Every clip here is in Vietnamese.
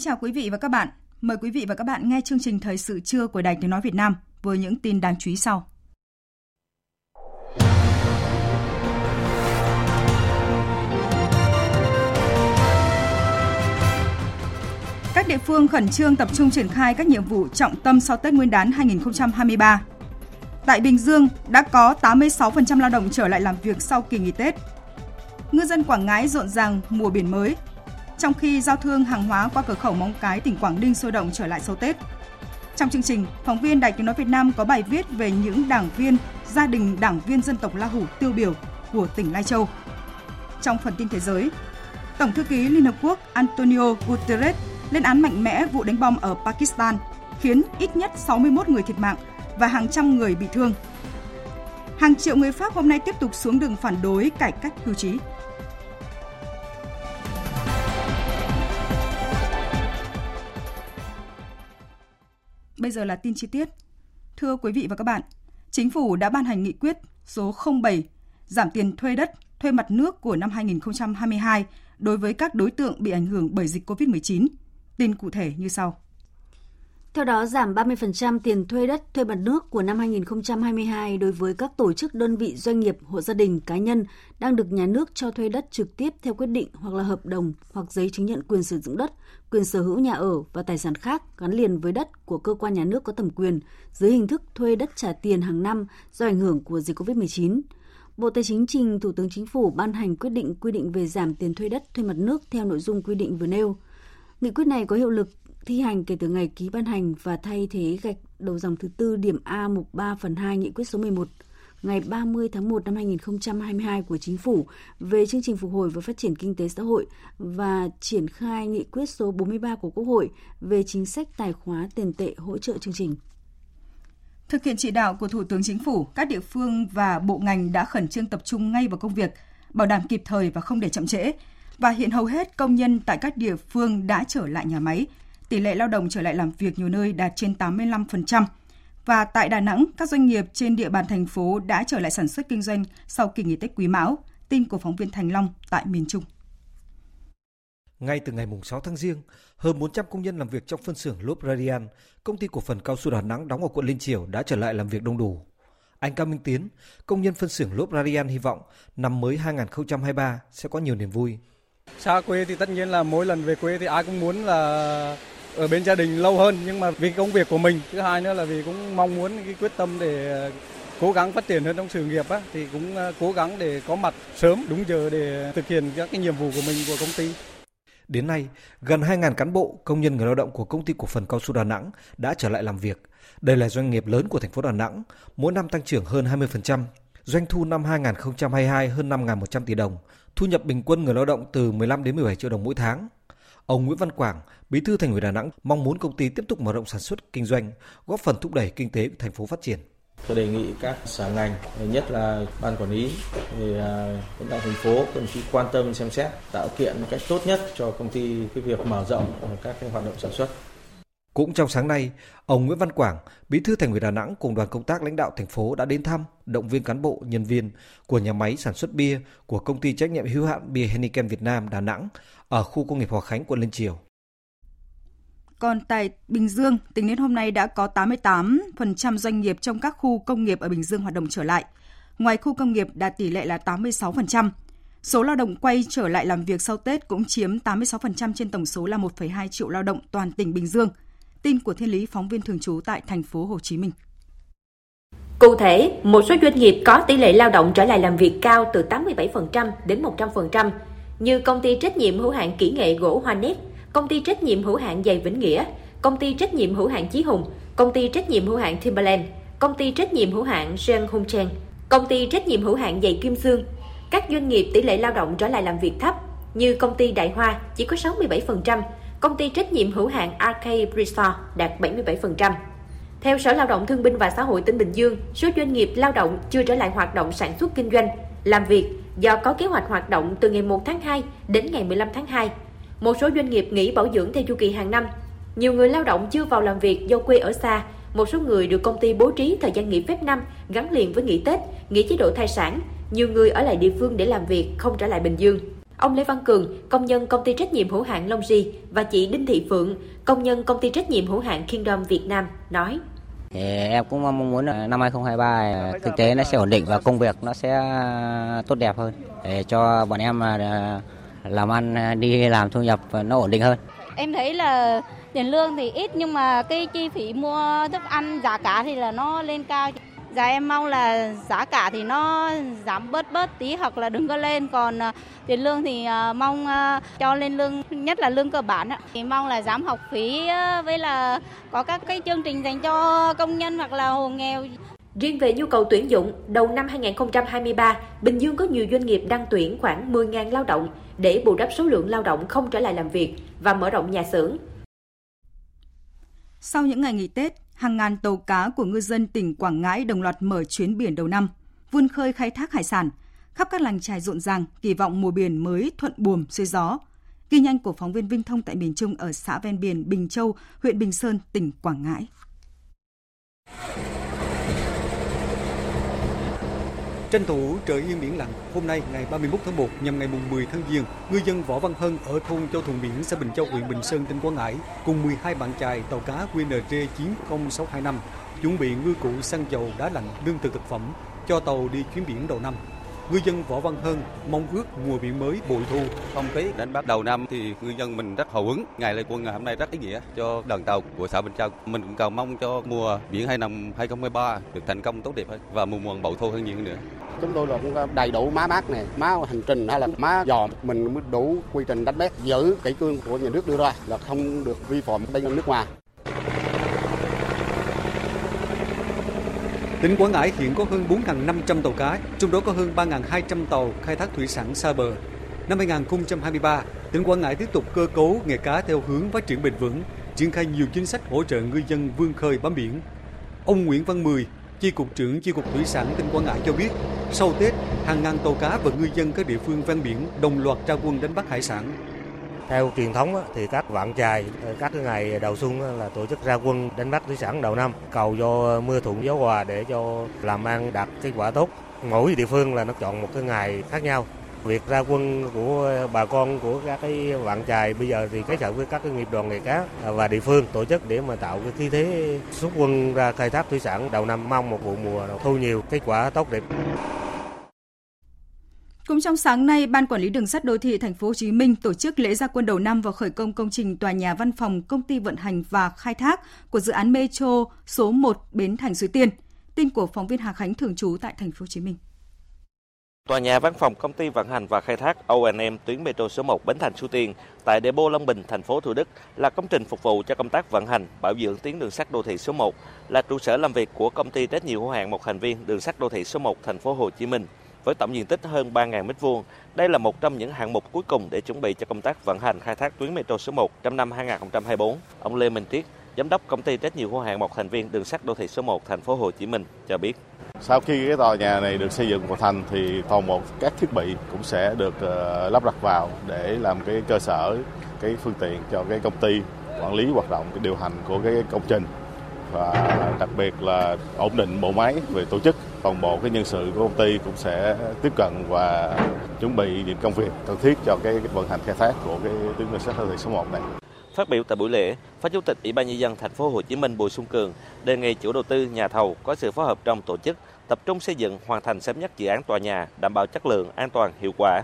Chào quý vị và các bạn. Mời quý vị và các bạn nghe chương trình Thời sự trưa của Đài Tiếng Nói Việt Nam với những tin đáng chú ý sau. Các địa phương khẩn trương tập trung triển khai các nhiệm vụ trọng tâm sau Tết Nguyên đán 2023. Tại Bình Dương đã có 86% lao động trở lại làm việc sau kỳ nghỉ Tết. Ngư dân Quảng Ngãi rộn ràng mùa biển mới, trong khi giao thương hàng hóa qua cửa khẩu Móng Cái, tỉnh Quảng Ninh sôi động trở lại sau Tết. Trong chương trình, phóng viên Đài Tiếng nói Việt Nam có bài viết về những đảng viên, gia đình đảng viên dân tộc La Hủ tiêu biểu của tỉnh Lai Châu. Trong phần tin thế giới, Tổng thư ký Liên Hợp Quốc Antonio Guterres lên án mạnh mẽ vụ đánh bom ở Pakistan, khiến ít nhất 61 người thiệt mạng và hàng trăm người bị thương. Hàng triệu người Pháp hôm nay tiếp tục xuống đường phản đối cải cách hưu trí. Bây giờ là tin chi tiết. Thưa quý vị và các bạn, Chính phủ đã ban hành nghị quyết số 07 giảm tiền thuê đất, thuê mặt nước của năm 2022 đối với các đối tượng bị ảnh hưởng bởi dịch COVID-19. Tin cụ thể như sau. Theo đó, giảm 30% tiền thuê đất, thuê mặt nước của năm 2022 đối với các tổ chức đơn vị doanh nghiệp, hộ gia đình, cá nhân đang được nhà nước cho thuê đất trực tiếp theo quyết định hoặc là hợp đồng hoặc giấy chứng nhận quyền sử dụng đất, quyền sở hữu nhà ở và tài sản khác gắn liền với đất của cơ quan nhà nước có thẩm quyền dưới hình thức thuê đất trả tiền hàng năm do ảnh hưởng của dịch COVID-19. Bộ Tài chính trình Thủ tướng Chính phủ ban hành quyết định quy định về giảm tiền thuê đất, thuê mặt nước theo nội dung quy định vừa nêu. Nghị quyết này có hiệu lực thi hành kể từ ngày ký ban hành và thay thế gạch đầu dòng thứ tư điểm A mục 3 phần 2 nghị quyết số 11 ngày 30 tháng 1 năm 2022 của Chính phủ về chương trình phục hồi và phát triển kinh tế xã hội và triển khai nghị quyết số 43 của Quốc hội về chính sách tài khóa tiền tệ hỗ trợ chương trình. Thực hiện chỉ đạo của Thủ tướng Chính phủ, các địa phương và bộ ngành đã khẩn trương tập trung ngay vào công việc, bảo đảm kịp thời và không để chậm trễ. Và hiện hầu hết công nhân tại các địa phương đã trở lại nhà máy, tỷ lệ lao động trở lại làm việc nhiều nơi đạt trên 85%. Và tại Đà Nẵng, các doanh nghiệp trên địa bàn thành phố đã trở lại sản xuất kinh doanh sau kỳ nghỉ Tết Quý Mão. Tin của phóng viên Thành Long tại miền Trung. Ngay từ ngày 6 tháng Giêng, hơn 400 công nhân làm việc trong phân xưởng lốp Radian, công ty cổ phần cao su Đà Nẵng đóng ở quận Liên Triểu đã trở lại làm việc đông đủ. Anh Cao Minh Tiến, công nhân phân xưởng lốp Radian hy vọng năm mới 2023 sẽ có nhiều niềm vui. Xa quê thì tất nhiên là mỗi lần về quê thì ai cũng muốn là ở bên gia đình lâu hơn nhưng mà vì công việc của mình thứ hai nữa là vì cũng mong muốn cái quyết tâm để ờ, cố gắng phát triển hơn trong sự nghiệp á, thì cũng ờ, cố gắng để có mặt sớm đúng giờ để thực hiện các cái nhiệm vụ của mình của công ty. Đến nay, gần 2.000 cán bộ, công nhân người lao động của công ty cổ phần cao su Đà Nẵng đã trở lại làm việc. Đây là doanh nghiệp lớn của thành phố Đà Nẵng, mỗi năm tăng trưởng hơn 20%. Doanh thu năm 2022 hơn 5.100 tỷ đồng, thu nhập bình quân người lao động từ 15 đến 17 triệu đồng mỗi tháng. Ông Nguyễn Văn Quảng, Bí thư Thành ủy Đà Nẵng mong muốn công ty tiếp tục mở rộng sản xuất kinh doanh, góp phần thúc đẩy kinh tế của thành phố phát triển. Tôi đề nghị các sở ngành, nhất là ban quản lý, thì lãnh đạo thành phố cần chỉ quan tâm xem xét tạo kiện một cách tốt nhất cho công ty cái việc mở rộng các cái hoạt động sản xuất. Cũng trong sáng nay, ông Nguyễn Văn Quảng, Bí thư Thành ủy Đà Nẵng cùng đoàn công tác lãnh đạo thành phố đã đến thăm, động viên cán bộ, nhân viên của nhà máy sản xuất bia của công ty trách nhiệm hữu hạn bia Heineken Việt Nam Đà Nẵng ở khu công nghiệp Hòa Khánh, quận Liên Triều. Còn tại Bình Dương, tính đến hôm nay đã có 88% doanh nghiệp trong các khu công nghiệp ở Bình Dương hoạt động trở lại. Ngoài khu công nghiệp đạt tỷ lệ là 86%. Số lao động quay trở lại làm việc sau Tết cũng chiếm 86% trên tổng số là 1,2 triệu lao động toàn tỉnh Bình Dương. Tin của Thiên Lý phóng viên thường trú tại thành phố Hồ Chí Minh. Cụ thể, một số doanh nghiệp có tỷ lệ lao động trở lại làm việc cao từ 87% đến 100%, như công ty trách nhiệm hữu hạn kỹ nghệ gỗ Hoa Nét, công ty trách nhiệm hữu hạn giày Vĩnh Nghĩa, công ty trách nhiệm hữu hạn Chí Hùng, công ty trách nhiệm hữu hạn Timberland, công ty trách nhiệm hữu hạn Jean Hung trang, công ty trách nhiệm hữu hạn giày Kim Sương. Các doanh nghiệp tỷ lệ lao động trở lại làm việc thấp, như công ty Đại Hoa chỉ có 67%, công ty trách nhiệm hữu hạn RK Resort đạt 77%. Theo Sở Lao động Thương binh và Xã hội tỉnh Bình Dương, số doanh nghiệp lao động chưa trở lại hoạt động sản xuất kinh doanh, làm việc do có kế hoạch hoạt động từ ngày 1 tháng 2 đến ngày 15 tháng 2. Một số doanh nghiệp nghỉ bảo dưỡng theo chu kỳ hàng năm. Nhiều người lao động chưa vào làm việc do quê ở xa, một số người được công ty bố trí thời gian nghỉ phép năm gắn liền với nghỉ Tết, nghỉ chế độ thai sản. Nhiều người ở lại địa phương để làm việc, không trở lại Bình Dương. Ông Lê Văn Cường, công nhân công ty trách nhiệm hữu hạn Long Di và chị Đinh Thị Phượng, công nhân công ty trách nhiệm hữu hạn Kingdom Việt Nam nói. Thì em cũng mong muốn năm 2023 kinh tế nó sẽ ổn định và công việc nó sẽ tốt đẹp hơn để cho bọn em làm ăn đi làm thu nhập nó ổn định hơn. Em thấy là tiền lương thì ít nhưng mà cái chi phí mua thức ăn giá cả thì là nó lên cao. Dạ em mong là giá cả thì nó giảm bớt bớt tí hoặc là đừng có lên còn ờ, tiền lương thì ờ, mong ờ, cho lên lương nhất là lương cơ bản thì mong là giảm học phí với là có các cái chương trình dành cho công nhân hoặc là hộ nghèo. Riêng về nhu cầu tuyển dụng, đầu năm 2023, Bình Dương có nhiều doanh nghiệp đăng tuyển khoảng 10.000 lao động để bù đắp số lượng lao động không trở lại làm việc và mở rộng nhà xưởng. Sau những ngày nghỉ Tết, hàng ngàn tàu cá của ngư dân tỉnh Quảng Ngãi đồng loạt mở chuyến biển đầu năm, vươn khơi khai thác hải sản. Khắp các làng trài rộn ràng, kỳ vọng mùa biển mới thuận buồm xuôi gió. Ghi nhanh của phóng viên Vinh Thông tại miền Trung ở xã ven biển Bình Châu, huyện Bình Sơn, tỉnh Quảng Ngãi. Tranh thủ trời yên biển lặng, hôm nay ngày 31 tháng 1 nhằm ngày mùng 10 tháng Giêng, ngư dân Võ Văn Hân ở thôn Châu Thuận Biển, xã Bình Châu, huyện Bình Sơn, tỉnh Quảng Ngãi cùng 12 bạn chài tàu cá QNG 90625 chuẩn bị ngư cụ xăng dầu đá lạnh lương thực thực phẩm cho tàu đi chuyến biển đầu năm. Ngư dân Võ Văn Hân mong ước mùa biển mới bội thu. Không khí đánh bắt đầu năm thì ngư dân mình rất hào hứng. Ngày lễ quân ngày hôm nay rất ý nghĩa cho đoàn tàu của xã Bình Châu. Mình cũng cầu mong cho mùa biển hai năm 2023 được thành công tốt đẹp hơn và mùa mùa bội thu hơn nhiều nữa chúng tôi là cũng đầy đủ má bác này má hành trình hay là má dò mình mới đủ quy trình đánh bắt giữ kỷ cương của nhà nước đưa ra là không được vi phạm bên nước ngoài Tỉnh Quảng Ngãi hiện có hơn 4.500 tàu cá, trong đó có hơn 3.200 tàu khai thác thủy sản xa bờ. Năm 2023, tỉnh Quảng Ngãi tiếp tục cơ cấu nghề cá theo hướng phát triển bền vững, triển khai nhiều chính sách hỗ trợ ngư dân vươn khơi bám biển. Ông Nguyễn Văn Mười, Chi cục trưởng Chi cục Thủy sản tỉnh Quảng Ngãi cho biết, sau Tết, hàng ngàn tàu cá và ngư dân các địa phương ven biển đồng loạt ra quân đánh bắt hải sản. Theo truyền thống thì các vạn chài ờ, các ngày đầu xuân là tổ chức ra quân đánh bắt thủy sản đầu năm, cầu do mưa thuận gió hòa để cho làm ăn đạt kết quả tốt. Mỗi địa phương là nó chọn một cái ngày khác nhau. Việc ra quân của bà con của các cái vạn chài bây giờ thì kết hợp với các cái nghiệp đoàn nghề cá và địa phương tổ chức để mà tạo cái khí thế xuất quân ra khai thác thủy sản đầu năm mong một vụ mùa thu nhiều kết quả tốt đẹp. Cũng trong sáng nay, Ban Quản lý Đường sắt Đô thị Thành phố Hồ Chí Minh tổ chức lễ gia quân đầu năm và khởi công công trình tòa nhà văn phòng công ty vận hành và khai thác của dự án Metro số 1 Bến Thành Suối Tiên. Tin của phóng viên Hà Khánh thường trú tại Thành phố Hồ Chí Minh. Tòa nhà văn phòng công ty vận hành và khai thác O&M tuyến metro số 1 Bến Thành Suối Tiên tại Depot Long Bình, thành phố Thủ Đức là công trình phục vụ cho công tác vận hành, bảo dưỡng tuyến đường sắt đô thị số 1, là trụ sở làm việc của công ty trách nhiệm hữu hạn một thành viên đường sắt đô thị số 1 thành phố Hồ Chí Minh. Với tổng diện tích hơn 3.000 m2, đây là một trong những hạng mục cuối cùng để chuẩn bị cho công tác vận hành khai thác tuyến metro số 1 trong năm 2024. Ông Lê Minh Triết, giám đốc công ty trách nhiệm hữu hạn một thành viên đường sắt đô thị số 1 thành phố Hồ Chí Minh cho biết. Sau khi cái tòa nhà này được xây dựng hoàn thành thì toàn bộ các thiết bị cũng sẽ được ờ, lắp đặt vào để làm cái cơ sở cái phương tiện cho cái công ty quản lý hoạt động cái điều hành của cái công trình và đặc biệt là ổn định bộ máy về tổ chức toàn bộ cái nhân sự của công ty cũng sẽ tiếp cận và chuẩn bị những công việc cần thiết cho cái vận hành khai thác của cái tuyến đường sắt đô thị số 1 này. Phát biểu tại buổi lễ, Phó Chủ tịch Ủy ban nhân dân thành phố Hồ Chí Minh Bùi Xuân Cường đề nghị chủ đầu tư, nhà thầu có sự phối hợp trong tổ chức, tập trung xây dựng hoàn thành sớm nhất dự án tòa nhà, đảm bảo chất lượng, an toàn, hiệu quả.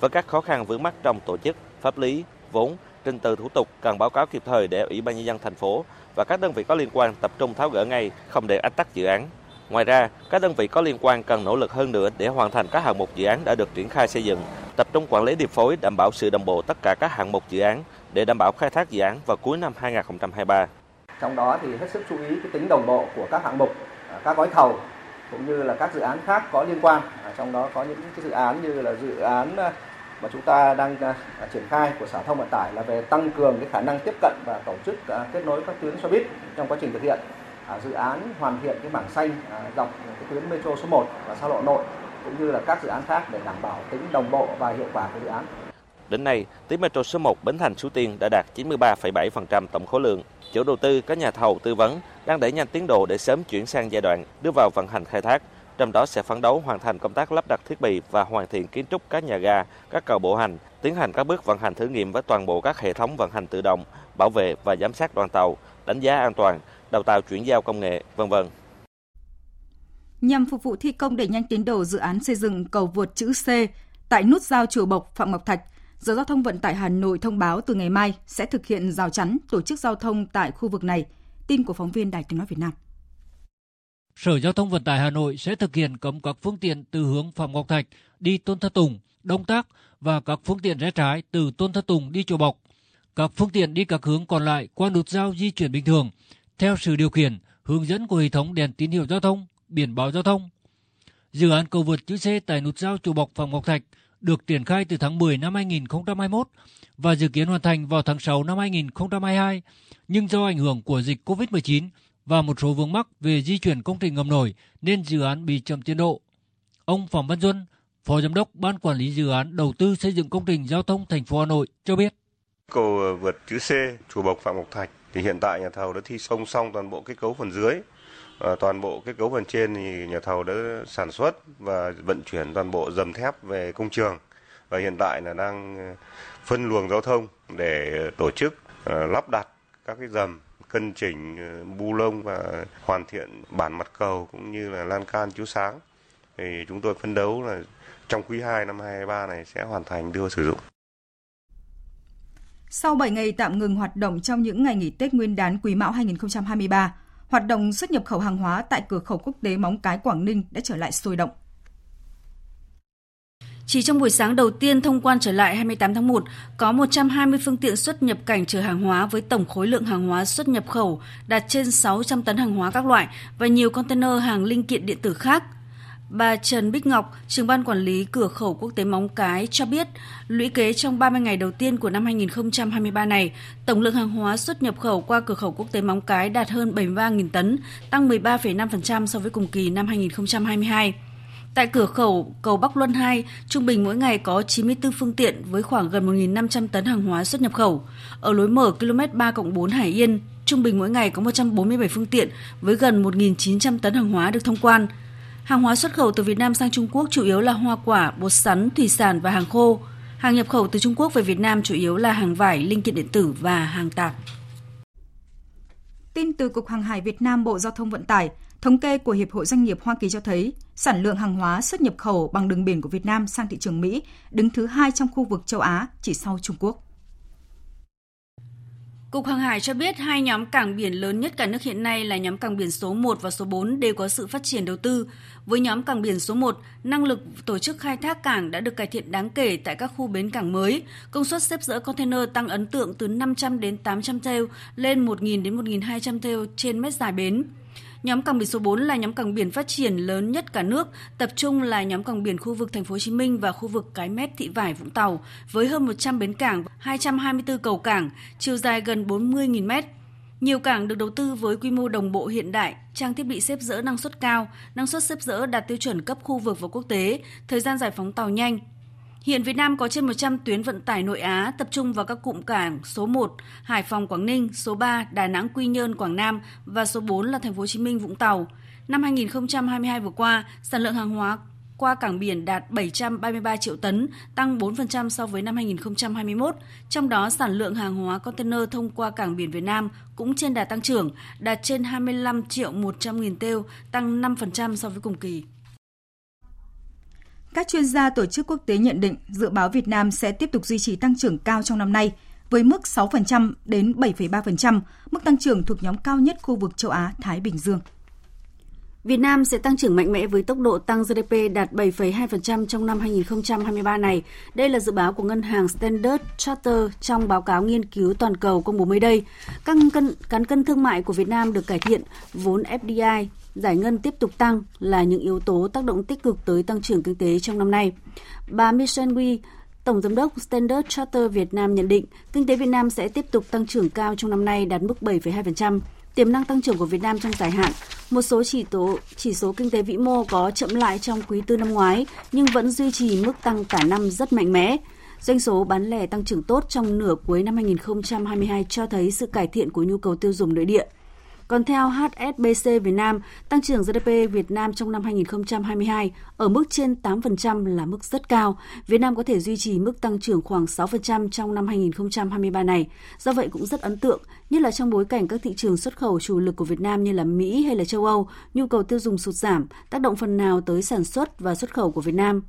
Với các khó khăn vướng mắt trong tổ chức, pháp lý, vốn, trình tự thủ tục cần báo cáo kịp thời để Ủy ban nhân dân thành phố và các đơn vị có liên quan tập trung tháo gỡ ngay, không để ách tắc dự án. Ngoài ra, các đơn vị có liên quan cần nỗ lực hơn nữa để hoàn thành các hạng mục dự án đã được triển khai xây dựng, tập trung quản lý điều phối đảm bảo sự đồng bộ tất cả các hạng mục dự án để đảm bảo khai thác dự án vào cuối năm 2023. Trong đó thì hết sức chú ý cái tính đồng bộ của các hạng mục, à, các gói thầu cũng như là các dự án khác có liên quan. À, trong đó có những cái dự án như là dự án à, mà chúng ta đang triển khai của Sở Thông Vận tải là về tăng cường cái khả năng tiếp cận và tổ chức kết nối các tuyến xe buýt trong quá trình thực hiện. À, dự án hoàn thiện cái mảng xanh à, dọc cái tuyến metro số 1 và xa lộ nội cũng như là các dự án khác để đảm bảo tính đồng bộ và hiệu quả của dự án. Đến nay, tuyến metro số 1 Bến Thành Suối Tiên đã đạt 93,7% tổng khối lượng. Chủ đầu tư, các nhà thầu tư vấn đang đẩy nhanh tiến độ để sớm chuyển sang giai đoạn đưa vào vận hành khai thác. Trong đó sẽ phấn đấu hoàn thành công tác lắp đặt thiết bị và hoàn thiện kiến trúc các nhà ga, các cầu bộ hành, tiến hành các bước vận hành thử nghiệm với toàn bộ các hệ thống vận hành tự động, bảo vệ và giám sát đoàn tàu, đánh giá an toàn, đào tạo chuyển giao công nghệ, vân vân. Nhằm phục vụ thi công đẩy nhanh tiến độ dự án xây dựng cầu vượt chữ C tại nút giao Chùa Bộc, Phạm Ngọc Thạch, Sở Giao thông Vận tải Hà Nội thông báo từ ngày mai sẽ thực hiện rào chắn tổ chức giao thông tại khu vực này. Tin của phóng viên Đài Tiếng Nói Việt Nam. Sở Giao thông Vận tải Hà Nội sẽ thực hiện cấm các phương tiện từ hướng Phạm Ngọc Thạch đi Tôn Thất Tùng, Đông Tác và các phương tiện rẽ trái từ Tôn Thất Tùng đi Chùa Bộc. Các phương tiện đi các hướng còn lại qua nút giao di chuyển bình thường theo sự điều khiển, hướng dẫn của hệ thống đèn tín hiệu giao thông, biển báo giao thông. Dự án cầu vượt chữ C tại nút giao Chùa Bộc Phạm Ngọc Thạch được triển khai từ tháng 10 năm 2021 và dự kiến hoàn thành vào tháng 6 năm 2022, nhưng do ảnh hưởng của dịch COVID-19 và một số vướng mắc về di chuyển công trình ngầm nổi nên dự án bị chậm tiến độ. Ông Phạm Văn Duân, Phó Giám đốc Ban Quản lý Dự án Đầu tư xây dựng công trình giao thông thành phố Hà Nội cho biết. Cầu vượt chữ C, chùa Bộc Phạm Ngọc Thạch thì hiện tại nhà thầu đã thi xong xong toàn bộ kết cấu phần dưới. À, toàn bộ kết cấu phần trên thì nhà thầu đã sản xuất và vận chuyển toàn bộ dầm thép về công trường. Và hiện tại là đang ờ, phân luồng giao thông để tổ chức uh, lắp đặt các cái dầm cân chỉnh uh, bu lông và hoàn thiện bản mặt cầu cũng như là lan can chiếu sáng. Thì chúng tôi phấn đấu là trong quý 2 năm 2023 này sẽ hoàn thành đưa sử dụng. Sau 7 ngày tạm ngừng hoạt động trong những ngày nghỉ Tết Nguyên đán Quý Mão 2023, hoạt động xuất nhập khẩu hàng hóa tại cửa khẩu quốc tế Móng Cái Quảng Ninh đã trở lại sôi động. Chỉ trong buổi sáng đầu tiên thông quan trở lại 28 tháng 1, có 120 phương tiện xuất nhập cảnh chở hàng hóa với tổng khối lượng hàng hóa xuất nhập khẩu đạt trên 600 tấn hàng hóa các loại và nhiều container hàng linh kiện điện tử khác Bà Trần Bích Ngọc, trưởng ban quản lý cửa khẩu quốc tế Móng Cái cho biết, lũy kế trong 30 ngày đầu tiên của năm 2023 này, tổng lượng hàng hóa xuất nhập khẩu qua cửa khẩu quốc tế Móng Cái đạt hơn 73.000 tấn, tăng 13,5% so với cùng kỳ năm 2022. Tại cửa khẩu cầu Bắc Luân 2, trung bình mỗi ngày có 94 phương tiện với khoảng gần 1.500 tấn hàng hóa xuất nhập khẩu. Ở lối mở km 3 4 Hải Yên, trung bình mỗi ngày có 147 phương tiện với gần 1.900 tấn hàng hóa được thông quan – Hàng hóa xuất khẩu từ Việt Nam sang Trung Quốc chủ yếu là hoa quả, bột sắn, thủy sản và hàng khô. Hàng nhập khẩu từ Trung Quốc về Việt Nam chủ yếu là hàng vải, linh kiện điện tử và hàng tạp. Tin từ Cục Hàng hải Việt Nam Bộ Giao thông Vận tải, thống kê của Hiệp hội Doanh nghiệp Hoa Kỳ cho thấy sản lượng hàng hóa xuất nhập khẩu bằng đường biển của Việt Nam sang thị trường Mỹ đứng thứ hai trong khu vực châu Á chỉ sau Trung Quốc. Cục Hàng hải cho biết hai nhóm cảng biển lớn nhất cả nước hiện nay là nhóm cảng biển số 1 và số 4 đều có sự phát triển đầu tư. Với nhóm cảng biển số 1, năng lực tổ chức khai thác cảng đã được cải thiện đáng kể tại các khu bến cảng mới. Công suất xếp dỡ container tăng ấn tượng từ 500 đến 800 TEU lên 1.000 đến 1.200 TEU trên mét dài bến. Nhóm cảng biển số 4 là nhóm cảng biển phát triển lớn nhất cả nước, tập trung là nhóm cảng biển khu vực Thành phố Hồ Chí Minh và khu vực Cái Mép Thị Vải Vũng Tàu với hơn 100 bến cảng, 224 cầu cảng, chiều dài gần 40.000 mét. Nhiều cảng được đầu tư với quy mô đồng bộ hiện đại, trang thiết bị xếp dỡ năng suất cao, năng suất xếp dỡ đạt tiêu chuẩn cấp khu vực và quốc tế, thời gian giải phóng tàu nhanh, Hiện Việt Nam có trên 100 tuyến vận tải nội Á tập trung vào các cụm cảng số 1 Hải Phòng Quảng Ninh, số 3 Đà Nẵng Quy Nhơn Quảng Nam và số 4 là thành phố Hồ Chí Minh Vũng Tàu. Năm 2022 vừa qua, sản lượng hàng hóa qua cảng biển đạt 733 triệu tấn, tăng 4% so với năm 2021. Trong đó, sản lượng hàng hóa container thông qua cảng biển Việt Nam cũng trên đà tăng trưởng, đạt trên 25 triệu 100 nghìn têu, tăng 5% so với cùng kỳ. Các chuyên gia tổ chức quốc tế nhận định dự báo Việt Nam sẽ tiếp tục duy trì tăng trưởng cao trong năm nay với mức 6% đến 7,3%, mức tăng trưởng thuộc nhóm cao nhất khu vực châu Á Thái Bình Dương. Việt Nam sẽ tăng trưởng mạnh mẽ với tốc độ tăng GDP đạt 7,2% trong năm 2023 này. Đây là dự báo của ngân hàng Standard Charter trong báo cáo nghiên cứu toàn cầu công bố mới đây. Các cân, cán cân thương mại của Việt Nam được cải thiện, vốn FDI, giải ngân tiếp tục tăng là những yếu tố tác động tích cực tới tăng trưởng kinh tế trong năm nay. Bà Michelle Wee, Tổng Giám đốc Standard Charter Việt Nam nhận định, kinh tế Việt Nam sẽ tiếp tục tăng trưởng cao trong năm nay đạt mức 7,2%. Tiềm năng tăng trưởng của Việt Nam trong dài hạn, một số chỉ tố chỉ số kinh tế vĩ mô có chậm lại trong quý tư năm ngoái nhưng vẫn duy trì mức tăng cả năm rất mạnh mẽ. Doanh số bán lẻ tăng trưởng tốt trong nửa cuối năm 2022 cho thấy sự cải thiện của nhu cầu tiêu dùng nội địa. Còn theo HSBC Việt Nam, tăng trưởng GDP Việt Nam trong năm 2022 ở mức trên 8% là mức rất cao. Việt Nam có thể duy trì mức tăng trưởng khoảng 6% trong năm 2023 này. Do vậy cũng rất ấn tượng, nhất là trong bối cảnh các thị trường xuất khẩu chủ lực của Việt Nam như là Mỹ hay là châu Âu, nhu cầu tiêu dùng sụt giảm, tác động phần nào tới sản xuất và xuất khẩu của Việt Nam.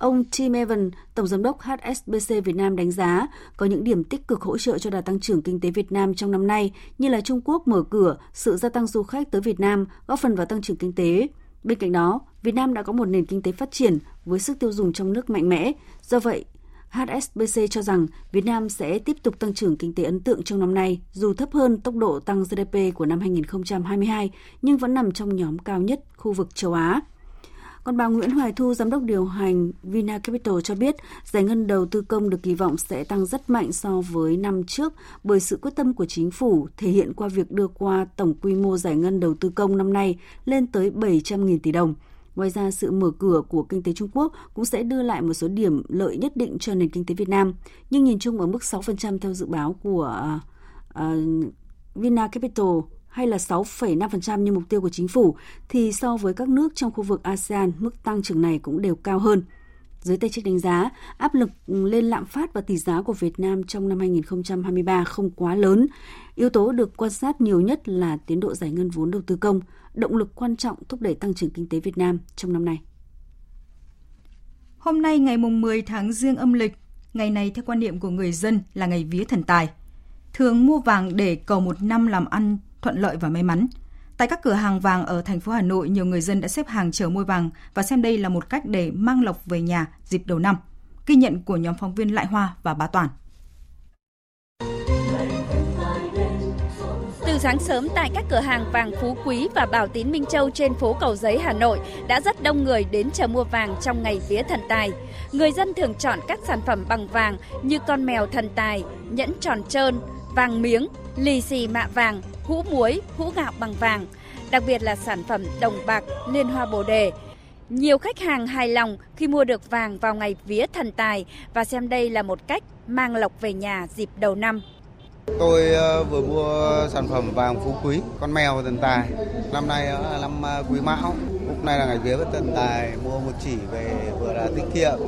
Ông Tim Evan, Tổng Giám đốc HSBC Việt Nam đánh giá có những điểm tích cực hỗ trợ cho đà tăng trưởng kinh tế Việt Nam trong năm nay như là Trung Quốc mở cửa, sự gia tăng du khách tới Việt Nam góp phần vào tăng trưởng kinh tế. Bên cạnh đó, Việt Nam đã có một nền kinh tế phát triển với sức tiêu dùng trong nước mạnh mẽ. Do vậy, HSBC cho rằng Việt Nam sẽ tiếp tục tăng trưởng kinh tế ấn tượng trong năm nay, dù thấp hơn tốc độ tăng GDP của năm 2022, nhưng vẫn nằm trong nhóm cao nhất khu vực châu Á. Còn bà Nguyễn Hoài Thu, giám đốc điều hành Vina Capital cho biết, giải ngân đầu tư công được kỳ vọng sẽ tăng rất mạnh so với năm trước bởi sự quyết tâm của chính phủ thể hiện qua việc đưa qua tổng quy mô giải ngân đầu tư công năm nay lên tới 700.000 tỷ đồng. Ngoài ra, sự mở cửa của kinh tế Trung Quốc cũng sẽ đưa lại một số điểm lợi nhất định cho nền kinh tế Việt Nam, nhưng nhìn chung ở mức 6% theo dự báo của uh, Vina Capital hay là 6,5% như mục tiêu của chính phủ, thì so với các nước trong khu vực ASEAN, mức tăng trưởng này cũng đều cao hơn. Giới tay chức đánh giá, áp lực lên lạm phát và tỷ giá của Việt Nam trong năm 2023 không quá lớn. Yếu tố được quan sát nhiều nhất là tiến độ giải ngân vốn đầu tư công, động lực quan trọng thúc đẩy tăng trưởng kinh tế Việt Nam trong năm nay. Hôm nay ngày mùng 10 tháng Giêng âm lịch, ngày này theo quan niệm của người dân là ngày vía thần tài. Thường mua vàng để cầu một năm làm ăn thuận lợi và may mắn. Tại các cửa hàng vàng ở thành phố Hà Nội, nhiều người dân đã xếp hàng chờ mua vàng và xem đây là một cách để mang lộc về nhà dịp đầu năm. Ghi nhận của nhóm phóng viên Lại Hoa và Bá Toàn. Từ sáng sớm tại các cửa hàng vàng Phú Quý và Bảo Tín Minh Châu trên phố Cầu Giấy Hà Nội đã rất đông người đến chờ mua vàng trong ngày vía thần tài. Người dân thường chọn các sản phẩm bằng vàng như con mèo thần tài, nhẫn tròn trơn, vàng miếng, lì xì mạ vàng, hũ muối, hũ gạo bằng vàng, đặc biệt là sản phẩm đồng bạc, liên hoa bồ đề. Nhiều khách hàng hài lòng khi mua được vàng vào ngày vía thần tài và xem đây là một cách mang lộc về nhà dịp đầu năm. Tôi ờ, vừa mua sản phẩm vàng phú quý, con mèo thần tài. Năm nay là năm ờ, quý mão, hôm nay là ngày vía thần tài, mua một chỉ về vừa là tiết kiệm,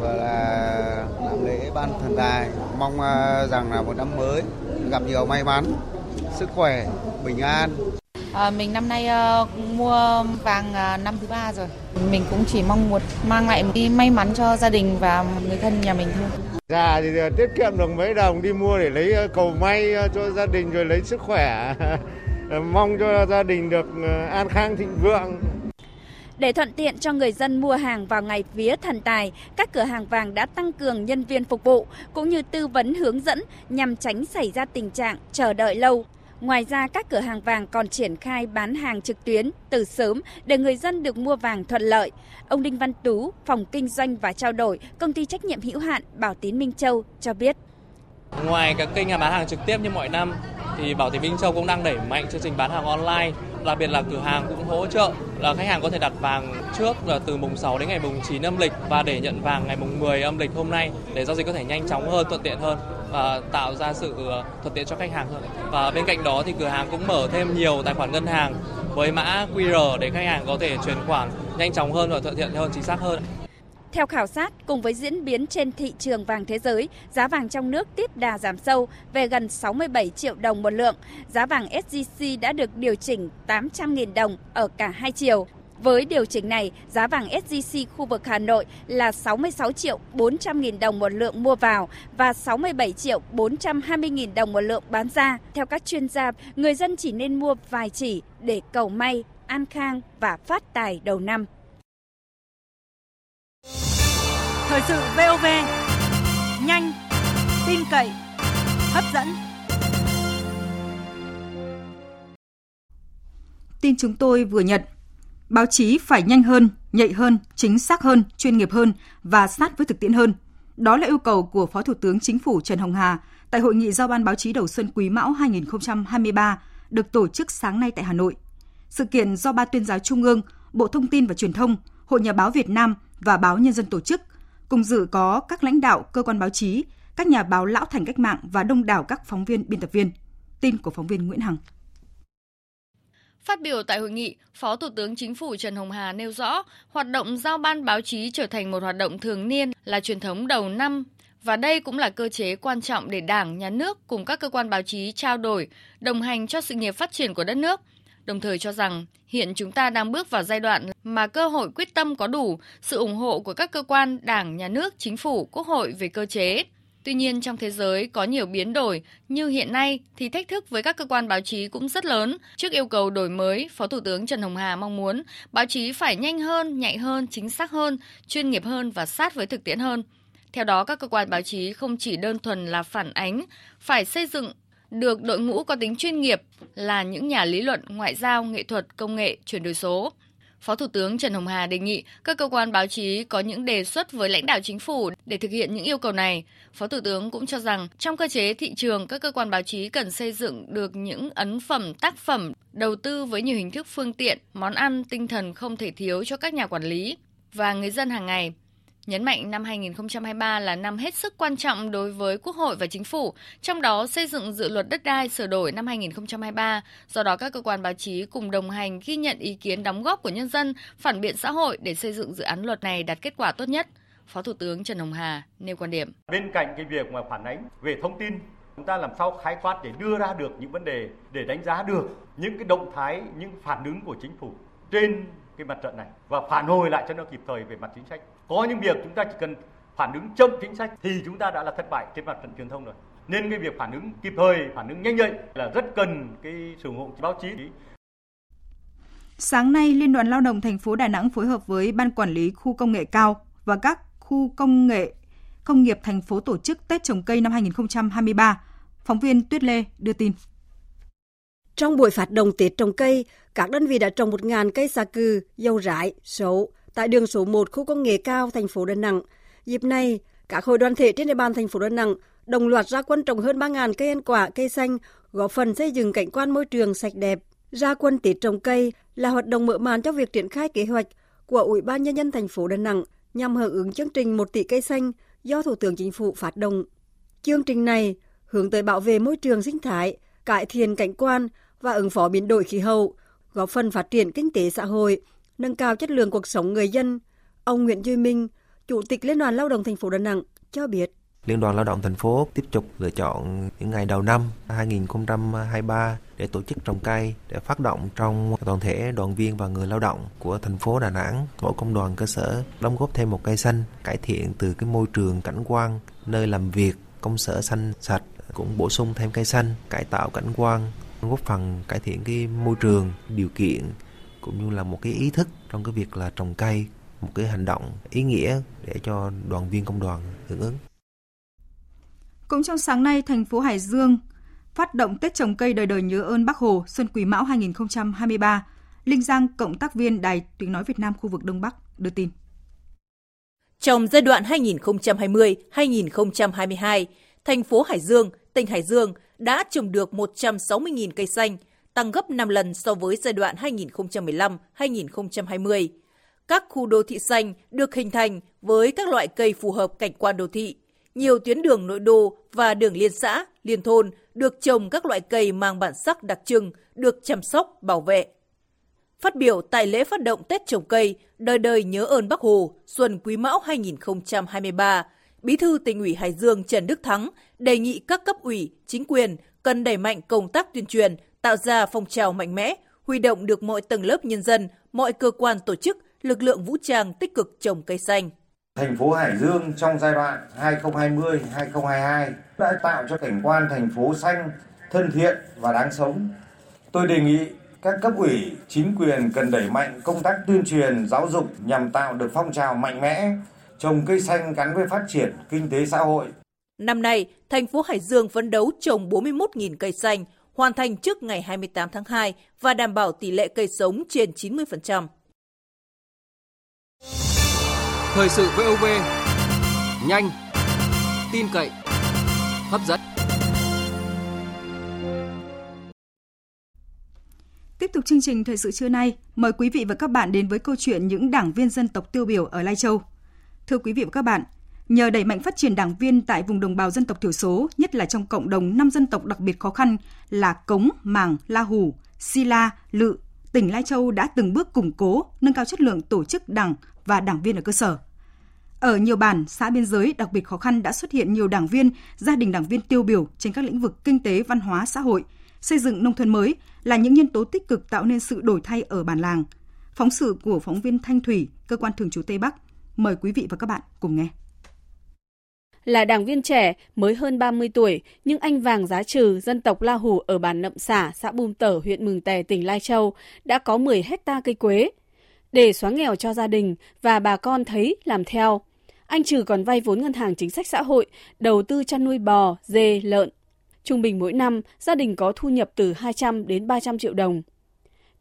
vừa là làm lễ ban thần tài. Mong ờ, rằng là một năm mới gặp nhiều may mắn, sức khỏe, bình an. À, mình năm nay uh, mua vàng uh, năm thứ ba rồi. Mình cũng chỉ mong một mang lại đi may mắn cho gia đình và người thân nhà mình thôi. Già thì tiết kiệm được mấy đồng đi mua để lấy cầu may cho gia đình rồi lấy sức khỏe. mong cho gia đình được an khang thịnh vượng. Để thuận tiện cho người dân mua hàng vào ngày vía thần tài, các cửa hàng vàng đã tăng cường nhân viên phục vụ cũng như tư vấn hướng dẫn nhằm tránh xảy ra tình trạng chờ đợi lâu. Ngoài ra, các cửa hàng vàng còn triển khai bán hàng trực tuyến từ sớm để người dân được mua vàng thuận lợi. Ông Đinh Văn Tú, phòng kinh doanh và trao đổi, công ty trách nhiệm hữu hạn Bảo Tín Minh Châu cho biết. Ngoài các kênh bán hàng trực tiếp như mọi năm, thì Bảo Tín Minh Châu cũng đang đẩy mạnh chương trình bán hàng online. Đặc biệt là cửa hàng cũng hỗ trợ là khách hàng có thể đặt vàng trước là từ mùng 6 đến ngày mùng 9 âm lịch và để nhận vàng ngày mùng 10 âm lịch hôm nay để giao dịch có thể nhanh chóng hơn, thuận tiện hơn và tạo ra sự ờ, thuận tiện cho khách hàng hơn. Và bên cạnh đó thì cửa hàng cũng mở thêm nhiều tài khoản ngân hàng với mã QR để khách hàng có thể chuyển khoản nhanh chóng hơn và thuận tiện hơn, chính xác hơn. Theo khảo sát, cùng với diễn biến trên thị trường vàng thế giới, giá vàng trong nước tiếp đà giảm sâu về gần 67 triệu đồng một lượng. Giá vàng SJC đã được điều chỉnh 800.000 đồng ở cả hai chiều. Với điều chỉnh này, giá vàng SJC khu vực Hà Nội là 66 triệu 400 nghìn đồng một lượng mua vào và 67 triệu 420 nghìn đồng một lượng bán ra. Theo các chuyên gia, người dân chỉ nên mua vài chỉ để cầu may, an khang và phát tài đầu năm. Thời sự VOV, nhanh, tin cậy, hấp dẫn. Tin chúng tôi vừa nhận. Báo chí phải nhanh hơn, nhạy hơn, chính xác hơn, chuyên nghiệp hơn và sát với thực tiễn hơn. Đó là yêu cầu của Phó Thủ tướng Chính phủ Trần Hồng Hà tại hội nghị giao ban báo chí đầu xuân Quý Mão 2023 được tổ chức sáng nay tại Hà Nội. Sự kiện do Ban tuyên giáo Trung ương, Bộ Thông tin và Truyền thông, Hội Nhà báo Việt Nam và Báo Nhân dân tổ chức. Cùng dự có các lãnh đạo cơ quan báo chí, các nhà báo lão thành cách mạng và đông đảo các phóng viên biên tập viên. Tin của phóng viên Nguyễn Hằng. Phát biểu tại hội nghị, Phó Thủ tướng Chính phủ Trần Hồng Hà nêu rõ, hoạt động giao ban báo chí trở thành một hoạt động thường niên là truyền thống đầu năm và đây cũng là cơ chế quan trọng để Đảng, Nhà nước cùng các cơ quan báo chí trao đổi, đồng hành cho sự nghiệp phát triển của đất nước. Đồng thời cho rằng hiện chúng ta đang bước vào giai đoạn mà cơ hội quyết tâm có đủ sự ủng hộ của các cơ quan Đảng, Nhà nước, Chính phủ, Quốc hội về cơ chế, Tuy nhiên trong thế giới có nhiều biến đổi như hiện nay thì thách thức với các cơ quan báo chí cũng rất lớn. Trước yêu cầu đổi mới, Phó Thủ tướng Trần Hồng Hà mong muốn báo chí phải nhanh hơn, nhạy hơn, chính xác hơn, chuyên nghiệp hơn và sát với thực tiễn hơn. Theo đó, các cơ quan báo chí không chỉ đơn thuần là phản ánh, phải xây dựng được đội ngũ có tính chuyên nghiệp là những nhà lý luận, ngoại giao, nghệ thuật, công nghệ, chuyển đổi số. Phó Thủ tướng Trần Hồng Hà đề nghị các cơ quan báo chí có những đề xuất với lãnh đạo chính phủ để thực hiện những yêu cầu này. Phó Thủ tướng cũng cho rằng trong cơ chế thị trường, các cơ quan báo chí cần xây dựng được những ấn phẩm, tác phẩm, đầu tư với nhiều hình thức phương tiện, món ăn, tinh thần không thể thiếu cho các nhà quản lý và người dân hàng ngày. Nhấn mạnh năm 2023 là năm hết sức quan trọng đối với Quốc hội và Chính phủ, trong đó xây dựng dự luật đất đai sửa đổi năm 2023. Do đó các cơ quan báo chí cùng đồng hành ghi nhận ý kiến đóng góp của nhân dân, phản biện xã hội để xây dựng dự án luật này đạt kết quả tốt nhất. Phó Thủ tướng Trần Hồng Hà nêu quan điểm. Bên cạnh cái việc mà phản ánh về thông tin, chúng ta làm sao khái quát để đưa ra được những vấn đề để đánh giá được những cái động thái, những phản ứng của chính phủ trên cái mặt trận này và phản hồi lại cho nó kịp thời về mặt chính sách. Có những việc chúng ta chỉ cần phản ứng chậm chính sách thì chúng ta đã là thất bại trên mặt trận truyền thông rồi. Nên cái việc phản ứng kịp thời, phản ứng nhanh nhạy là rất cần cái sự ủng hộ báo chí. Sáng nay, Liên đoàn Lao động thành phố Đà Nẵng phối hợp với Ban Quản lý Khu Công nghệ Cao và các khu công nghệ công nghiệp thành phố tổ chức Tết trồng cây năm 2023. Phóng viên Tuyết Lê đưa tin. Trong buổi phát động Tết trồng cây, các đơn vị đã trồng 1.000 cây xà cừ, dâu rải, sấu tại đường số 1 khu công nghệ cao thành phố Đà Nẵng. Dịp này, các hội đoàn thể trên địa bàn thành phố Đà Nẵng đồng loạt ra quân trồng hơn 3.000 cây ăn quả, cây xanh, góp phần xây dựng cảnh quan môi trường sạch đẹp. Ra quân Tết trồng cây là hoạt động mở màn cho việc triển khai kế hoạch của Ủy ban nhân dân thành phố Đà Nẵng nhằm hưởng ứng chương trình 1 tỷ cây xanh do Thủ tướng Chính phủ phát động. Chương trình này hướng tới bảo vệ môi trường sinh thái, cải thiện cảnh quan và ứng phó biến đổi khí hậu, góp phần phát triển kinh tế xã hội, nâng cao chất lượng cuộc sống người dân. Ông Nguyễn Duy Minh, Chủ tịch Liên đoàn Lao động thành phố Đà Nẵng cho biết. Liên đoàn Lao động thành phố tiếp tục lựa chọn những ngày đầu năm 2023 để tổ chức trồng cây để phát động trong toàn thể đoàn viên và người lao động của thành phố Đà Nẵng. Mỗi công đoàn cơ sở đóng góp thêm một cây xanh, cải thiện từ cái môi trường cảnh quan, nơi làm việc, công sở xanh sạch, cũng bổ sung thêm cây xanh, cải tạo cảnh quan, góp phần cải thiện cái môi trường, điều kiện cũng như là một cái ý thức trong cái việc là trồng cây, một cái hành động ý nghĩa để cho đoàn viên công đoàn hưởng ứng. Cũng trong sáng nay, thành phố Hải Dương phát động Tết trồng cây đời đời nhớ ơn Bác Hồ Xuân Quý Mão 2023. Linh Giang, cộng tác viên Đài Tiếng Nói Việt Nam khu vực Đông Bắc đưa tin. Trong giai đoạn 2020-2022, thành phố Hải Dương, tỉnh Hải Dương đã trồng được 160.000 cây xanh, tăng gấp 5 lần so với giai đoạn 2015-2020. Các khu đô thị xanh được hình thành với các loại cây phù hợp cảnh quan đô thị. Nhiều tuyến đường nội đô và đường liên xã, liên thôn được trồng các loại cây mang bản sắc đặc trưng, được chăm sóc, bảo vệ. Phát biểu tại lễ phát động Tết trồng cây, đời đời nhớ ơn Bác Hồ, Xuân Quý Mão 2023, Bí thư tỉnh ủy Hải Dương Trần Đức Thắng đề nghị các cấp ủy, chính quyền cần đẩy mạnh công tác tuyên truyền, tạo ra phong trào mạnh mẽ, huy động được mọi tầng lớp nhân dân, mọi cơ quan tổ chức, lực lượng vũ trang tích cực trồng cây xanh. Thành phố Hải Dương trong giai đoạn 2020-2022 đã tạo cho cảnh quan thành phố xanh, thân thiện và đáng sống. Tôi đề nghị các cấp ủy, chính quyền cần đẩy mạnh công tác tuyên truyền, giáo dục nhằm tạo được phong trào mạnh mẽ, trồng cây xanh gắn với phát triển kinh tế xã hội. Năm nay, thành phố Hải Dương phấn đấu trồng 41.000 cây xanh, hoàn thành trước ngày 28 tháng 2 và đảm bảo tỷ lệ cây sống trên 90%. Thời sự VOV, nhanh, tin cậy, hấp dẫn. Tiếp tục chương trình thời sự trưa nay, mời quý vị và các bạn đến với câu chuyện những đảng viên dân tộc tiêu biểu ở Lai Châu. Thưa quý vị và các bạn, nhờ đẩy mạnh phát triển đảng viên tại vùng đồng bào dân tộc thiểu số, nhất là trong cộng đồng năm dân tộc đặc biệt khó khăn là Cống, Màng, La Hủ, Si La, Lự, tỉnh Lai Châu đã từng bước củng cố, nâng cao chất lượng tổ chức đảng và đảng viên ở cơ sở. Ở nhiều bản, xã biên giới đặc biệt khó khăn đã xuất hiện nhiều đảng viên, gia đình đảng viên tiêu biểu trên các lĩnh vực kinh tế, văn hóa, xã hội, xây dựng nông thôn mới là những nhân tố tích cực tạo nên sự đổi thay ở bản làng. Phóng sự của phóng viên Thanh Thủy, cơ quan thường trú Tây Bắc. Mời quý vị và các bạn cùng nghe. Là đảng viên trẻ, mới hơn 30 tuổi, nhưng anh Vàng Giá Trừ, dân tộc La Hủ ở bản Nậm Xả, xã Bùm Tở, huyện Mường Tè, tỉnh Lai Châu, đã có 10 hecta cây quế. Để xóa nghèo cho gia đình và bà con thấy làm theo, anh Trừ còn vay vốn ngân hàng chính sách xã hội, đầu tư chăn nuôi bò, dê, lợn. Trung bình mỗi năm, gia đình có thu nhập từ 200 đến 300 triệu đồng.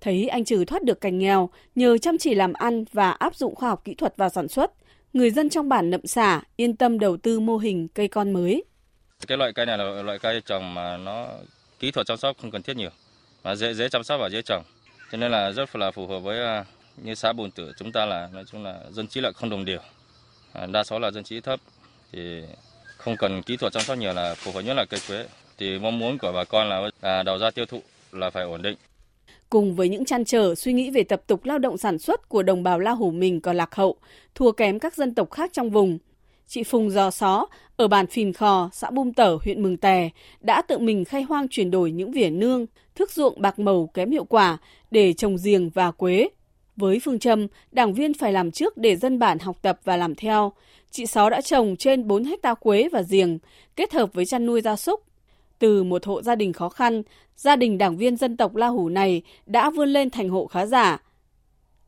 Thấy anh Trừ thoát được cảnh nghèo nhờ chăm chỉ làm ăn và áp dụng khoa học kỹ thuật vào sản xuất, người dân trong bản Nậm Xả yên tâm đầu tư mô hình cây con mới. Cái loại cây này là loại cây trồng mà nó kỹ thuật chăm sóc không cần thiết nhiều, mà dễ dễ chăm sóc và dễ trồng. Cho nên là rất là phù hợp với à, như xã Bồn Tử chúng ta là nói chung là dân trí lại không đồng đều. À, đa số là dân trí thấp thì không cần kỹ thuật chăm sóc nhiều là phù hợp nhất là cây quế. Thì mong muốn của bà con là à, đầu ra tiêu thụ là phải ổn định. Cùng với những chăn trở suy nghĩ về tập tục lao động sản xuất của đồng bào La Hủ mình còn lạc hậu, thua kém các dân tộc khác trong vùng. Chị Phùng Giò Xó ở bản Phìn Khò, xã Bum Tở, huyện Mường Tè đã tự mình khai hoang chuyển đổi những vỉa nương, thức ruộng bạc màu kém hiệu quả để trồng giềng và quế. Với phương châm, đảng viên phải làm trước để dân bản học tập và làm theo, chị Sáu đã trồng trên 4 hecta quế và giềng, kết hợp với chăn nuôi gia súc. Từ một hộ gia đình khó khăn, gia đình đảng viên dân tộc La Hủ này đã vươn lên thành hộ khá giả.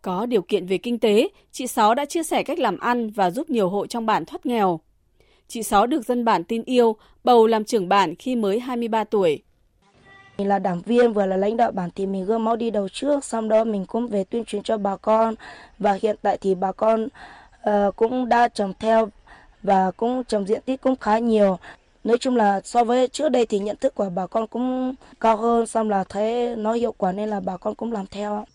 Có điều kiện về kinh tế, chị Sáu đã chia sẻ cách làm ăn và giúp nhiều hộ trong bản thoát nghèo. Chị Sáu được dân bản tin yêu, bầu làm trưởng bản khi mới 23 tuổi. Mình là đảng viên vừa là lãnh đạo bản thì mình gương mẫu đi đầu trước, sau đó mình cũng về tuyên truyền cho bà con và hiện tại thì bà con uh, cũng đã trồng theo và cũng trồng diện tích cũng khá nhiều. Nói chung là so với trước đây thì nhận thức của bà con cũng cao hơn, xong là thấy nó hiệu quả nên là bà con cũng làm theo.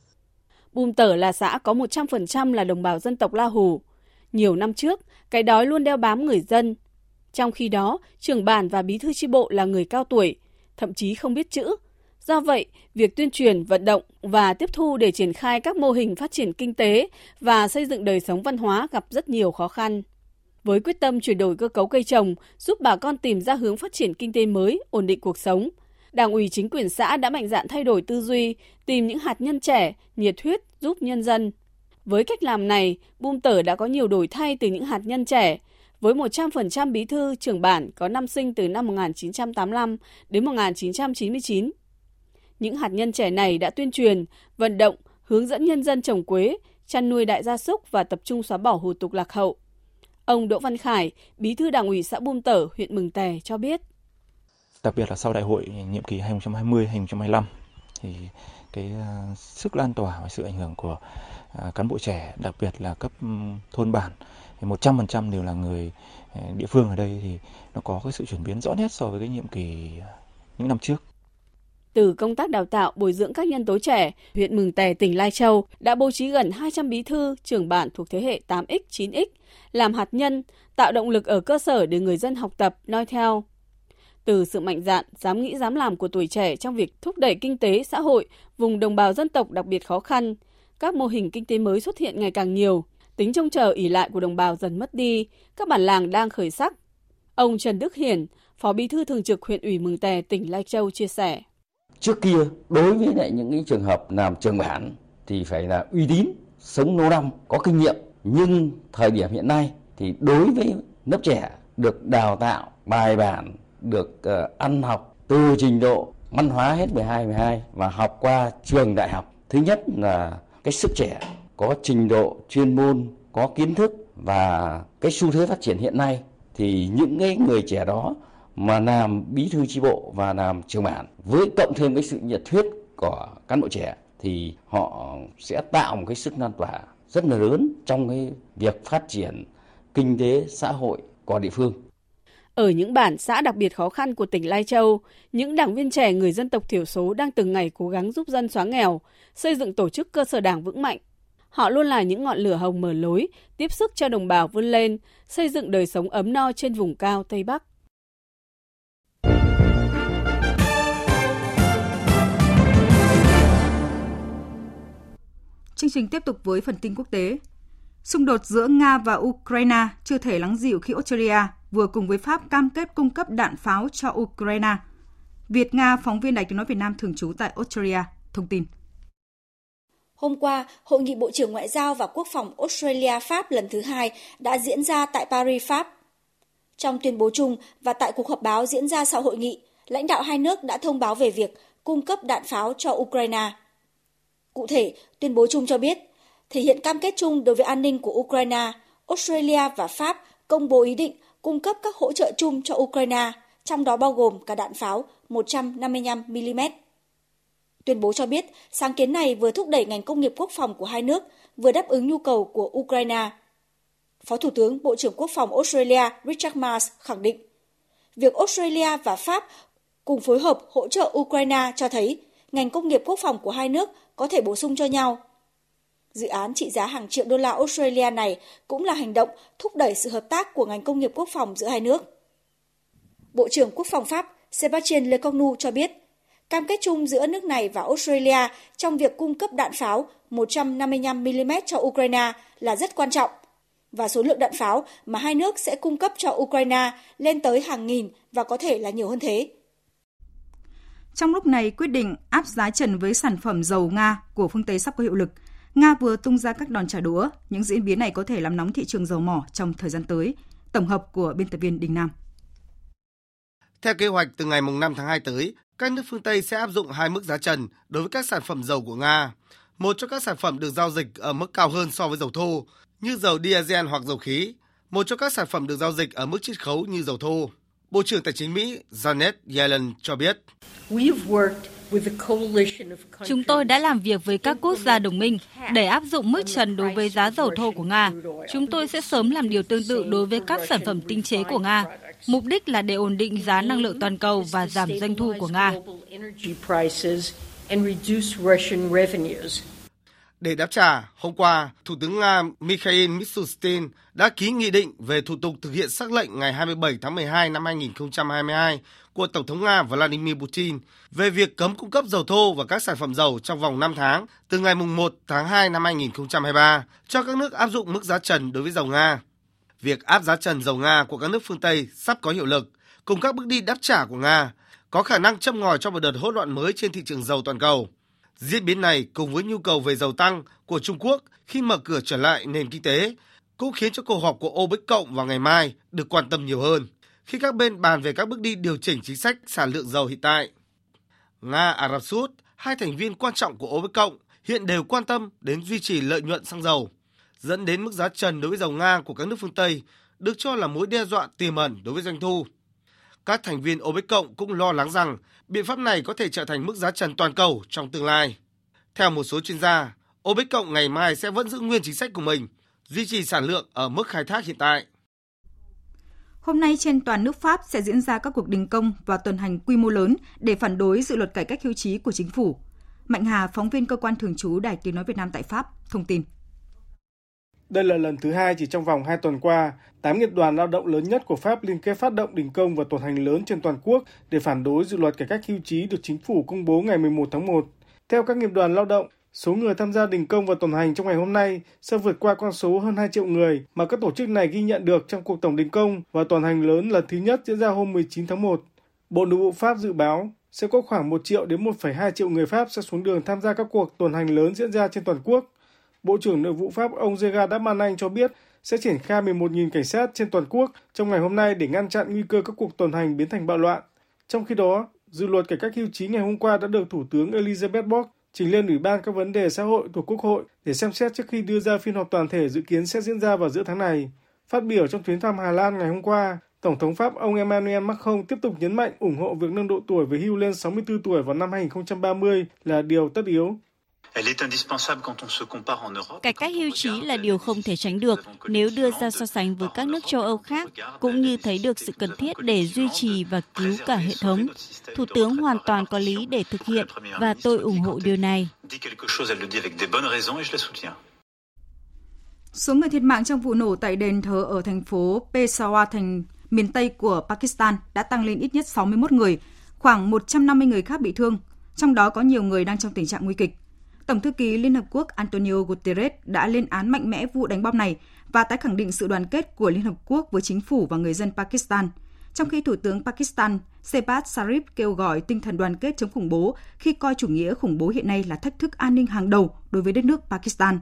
Bùm Tở là xã có 100% là đồng bào dân tộc La Hủ. Nhiều năm trước, cái đói luôn đeo bám người dân. Trong khi đó, trưởng bản và bí thư chi bộ là người cao tuổi, thậm chí không biết chữ. Do vậy, việc tuyên truyền, vận động và tiếp thu để triển khai các mô hình phát triển kinh tế và xây dựng đời sống văn hóa gặp rất nhiều khó khăn. Với quyết tâm chuyển đổi cơ cấu cây trồng, giúp bà con tìm ra hướng phát triển kinh tế mới, ổn định cuộc sống, Đảng ủy chính quyền xã đã mạnh dạn thay đổi tư duy, tìm những hạt nhân trẻ, nhiệt huyết giúp nhân dân. Với cách làm này, Bum Tở đã có nhiều đổi thay từ những hạt nhân trẻ, với 100% bí thư trưởng bản có năm sinh từ năm 1985 đến 1999. Những hạt nhân trẻ này đã tuyên truyền, vận động, hướng dẫn nhân dân trồng quế, chăn nuôi đại gia súc và tập trung xóa bỏ hủ tục lạc hậu. Ông Đỗ Văn Khải, bí thư đảng ủy xã Bum Tở, huyện Mừng Tè cho biết đặc biệt là sau đại hội nhiệm kỳ 2020-2025 thì cái à, sức lan tỏa và sự ảnh hưởng của à, cán bộ trẻ đặc biệt là cấp ừ, thôn bản thì 100% đều là người à, địa phương ở đây thì nó có cái sự chuyển biến rõ nét so với cái nhiệm kỳ những năm trước. Từ công tác đào tạo bồi dưỡng các nhân tố trẻ, huyện Mường Tè, tỉnh Lai Châu đã bố trí gần 200 bí thư, trưởng bản thuộc thế hệ 8X, 9X, làm hạt nhân, tạo động lực ở cơ sở để người dân học tập, noi theo. Từ sự mạnh dạn, dám nghĩ dám làm của tuổi trẻ trong việc thúc đẩy kinh tế, xã hội, vùng đồng bào dân tộc đặc biệt khó khăn, các mô hình kinh tế mới xuất hiện ngày càng nhiều, tính trông chờ ỉ lại của đồng bào dần mất đi, các bản làng đang khởi sắc. Ông Trần Đức Hiển, Phó Bí thư Thường trực huyện ủy Mường Tè, tỉnh Lai Châu chia sẻ. Trước kia, đối với lại những cái trường hợp làm trường bản thì phải là uy tín, sống lâu năm, có kinh nghiệm. Nhưng thời điểm hiện nay thì đối với lớp trẻ được đào tạo bài bản được uh, ăn học từ trình độ văn hóa hết 12 12 và học qua trường đại học. Thứ nhất là cái sức trẻ có trình độ chuyên môn, có kiến thức và cái xu thế phát triển hiện nay thì những cái người trẻ đó mà làm bí thư chi bộ và làm trưởng bản với cộng thêm cái sự nhiệt huyết của cán bộ trẻ thì họ sẽ tạo một cái sức lan tỏa rất là lớn trong cái việc phát triển kinh tế xã hội của địa phương. Ở những bản xã đặc biệt khó khăn của tỉnh Lai Châu, những đảng viên trẻ người dân tộc thiểu số đang từng ngày cố gắng giúp dân xóa nghèo, xây dựng tổ chức cơ sở đảng vững mạnh. Họ luôn là những ngọn lửa hồng mở lối, tiếp sức cho đồng bào vươn lên, xây dựng đời sống ấm no trên vùng cao Tây Bắc. Chương trình tiếp tục với phần tin quốc tế. Xung đột giữa Nga và Ukraine chưa thể lắng dịu khi Australia vừa cùng với Pháp cam kết cung cấp đạn pháo cho Ukraine. Việt Nga, phóng viên Đài tiếng nói Việt Nam thường trú tại Australia, thông tin. Hôm qua, Hội nghị Bộ trưởng Ngoại giao và Quốc phòng Australia-Pháp lần thứ hai đã diễn ra tại Paris, Pháp. Trong tuyên bố chung và tại cuộc họp báo diễn ra sau hội nghị, lãnh đạo hai nước đã thông báo về việc cung cấp đạn pháo cho Ukraine. Cụ thể, tuyên bố chung cho biết, thể hiện cam kết chung đối với an ninh của Ukraine, Australia và Pháp công bố ý định cung cấp các hỗ trợ chung cho Ukraine, trong đó bao gồm cả đạn pháo 155mm. Tuyên bố cho biết, sáng kiến này vừa thúc đẩy ngành công nghiệp quốc phòng của hai nước, vừa đáp ứng nhu cầu của Ukraine. Phó Thủ tướng Bộ trưởng Quốc phòng Australia Richard Marles khẳng định, việc Australia và Pháp cùng phối hợp hỗ trợ Ukraine cho thấy ngành công nghiệp quốc phòng của hai nước có thể bổ sung cho nhau. Dự án trị giá hàng triệu đô la Australia này cũng là hành động thúc đẩy sự hợp tác của ngành công nghiệp quốc phòng giữa hai nước. Bộ trưởng Quốc phòng Pháp Sébastien Lecornu cho biết, cam kết chung giữa nước này và Australia trong việc cung cấp đạn pháo 155mm cho Ukraine là rất quan trọng và số lượng đạn pháo mà hai nước sẽ cung cấp cho Ukraine lên tới hàng nghìn và có thể là nhiều hơn thế. Trong lúc này, quyết định áp giá trần với sản phẩm dầu Nga của phương Tây sắp có hiệu lực. Nga vừa tung ra các đòn trả đũa. Những diễn biến này có thể làm nóng thị trường dầu mỏ trong thời gian tới. Tổng hợp của biên tập viên Đình Nam. Theo kế hoạch, từ ngày 5 tháng 2 tới, các nước phương Tây sẽ áp dụng hai mức giá trần đối với các sản phẩm dầu của Nga. Một cho các sản phẩm được giao dịch ở mức cao hơn so với dầu thô, như dầu diesel hoặc dầu khí. Một cho các sản phẩm được giao dịch ở mức chiết khấu như dầu thô. Bộ trưởng Tài chính Mỹ Janet Yellen cho biết. Chúng tôi đã làm việc với các quốc gia đồng minh để áp dụng mức trần đối với giá dầu thô của Nga. Chúng tôi sẽ sớm làm điều tương tự đối với các sản phẩm tinh chế của Nga. Mục đích là để ổn định giá năng lượng toàn cầu và giảm doanh thu của Nga. Để đáp trả, hôm qua, Thủ tướng Nga Mikhail Mishustin đã ký nghị định về thủ tục thực hiện xác lệnh ngày 27 tháng 12 năm 2022 của Tổng thống Nga Vladimir Putin về việc cấm cung cấp dầu thô và các sản phẩm dầu trong vòng 5 tháng từ ngày 1 tháng 2 năm 2023 cho các nước áp dụng mức giá trần đối với dầu Nga. Việc áp giá trần dầu Nga của các nước phương Tây sắp có hiệu lực, cùng các bước đi đáp trả của Nga, có khả năng châm ngòi cho một đợt hỗn loạn mới trên thị trường dầu toàn cầu. Diễn biến này cùng với nhu cầu về dầu tăng của Trung Quốc khi mở cửa trở lại nền kinh tế cũng khiến cho cuộc họp của OPEC cộng vào ngày mai được quan tâm nhiều hơn khi các bên bàn về các bước đi điều chỉnh chính sách sản lượng dầu hiện tại. Nga, Ả Rập Xê Út, hai thành viên quan trọng của OPEC cộng hiện đều quan tâm đến duy trì lợi nhuận xăng dầu, dẫn đến mức giá trần đối với dầu Nga của các nước phương Tây được cho là mối đe dọa tiềm ẩn đối với doanh thu. Các thành viên OPEC cộng cũng lo lắng rằng biện pháp này có thể trở thành mức giá trần toàn cầu trong tương lai. Theo một số chuyên gia, OPEC cộng ngày mai sẽ vẫn giữ nguyên chính sách của mình, duy trì sản lượng ở mức khai thác hiện tại. Hôm nay trên toàn nước Pháp sẽ diễn ra các cuộc đình công và tuần hành quy mô lớn để phản đối dự luật cải cách hưu trí của chính phủ. Mạnh Hà, phóng viên cơ quan thường trú Đài Tiếng Nói Việt Nam tại Pháp, thông tin. Đây là lần thứ hai chỉ trong vòng 2 tuần qua, 8 nghiệp đoàn lao động lớn nhất của Pháp liên kết phát động đình công và tuần hành lớn trên toàn quốc để phản đối dự luật cải cách hưu trí được chính phủ công bố ngày 11 tháng 1. Theo các nghiệp đoàn lao động, số người tham gia đình công và tuần hành trong ngày hôm nay sẽ vượt qua con số hơn 2 triệu người mà các tổ chức này ghi nhận được trong cuộc tổng đình công và tuần hành lớn lần thứ nhất diễn ra hôm 19 tháng 1. Bộ Nội vụ Pháp dự báo sẽ có khoảng 1 triệu đến 1,2 triệu người Pháp sẽ xuống đường tham gia các cuộc tuần hành lớn diễn ra trên toàn quốc. Bộ trưởng Nội vụ Pháp ông Gerard Darmanin cho biết sẽ triển khai 11.000 cảnh sát trên toàn quốc trong ngày hôm nay để ngăn chặn nguy cơ các cuộc tuần hành biến thành bạo loạn. Trong khi đó, Dự luật cải cách hưu trí ngày hôm qua đã được Thủ tướng Elizabeth Bork trình lên Ủy ban các vấn đề xã hội thuộc Quốc hội để xem xét trước khi đưa ra phiên họp toàn thể dự kiến sẽ diễn ra vào giữa tháng này. Phát biểu trong chuyến thăm Hà Lan ngày hôm qua, Tổng thống Pháp ông Emmanuel Macron tiếp tục nhấn mạnh ủng hộ việc nâng độ tuổi về hưu lên 64 tuổi vào năm 2030 là điều tất yếu. Cải cách hưu trí là điều không thể tránh được nếu đưa ra so sánh với các nước châu Âu khác, cũng như thấy được sự cần thiết để duy trì và cứu cả hệ thống. Thủ tướng hoàn toàn có lý để thực hiện và tôi ủng hộ điều này. Số người thiệt mạng trong vụ nổ tại đền thờ ở thành phố Peshawar thành miền Tây của Pakistan đã tăng lên ít nhất 61 người, khoảng 150 người khác bị thương, trong đó có nhiều người đang trong tình trạng nguy kịch. Tổng thư ký Liên Hợp Quốc Antonio Guterres đã lên án mạnh mẽ vụ đánh bom này và tái khẳng định sự đoàn kết của Liên Hợp Quốc với chính phủ và người dân Pakistan. Trong khi Thủ tướng Pakistan Shehbaz Sharif kêu gọi tinh thần đoàn kết chống khủng bố khi coi chủ nghĩa khủng bố hiện nay là thách thức an ninh hàng đầu đối với đất nước Pakistan.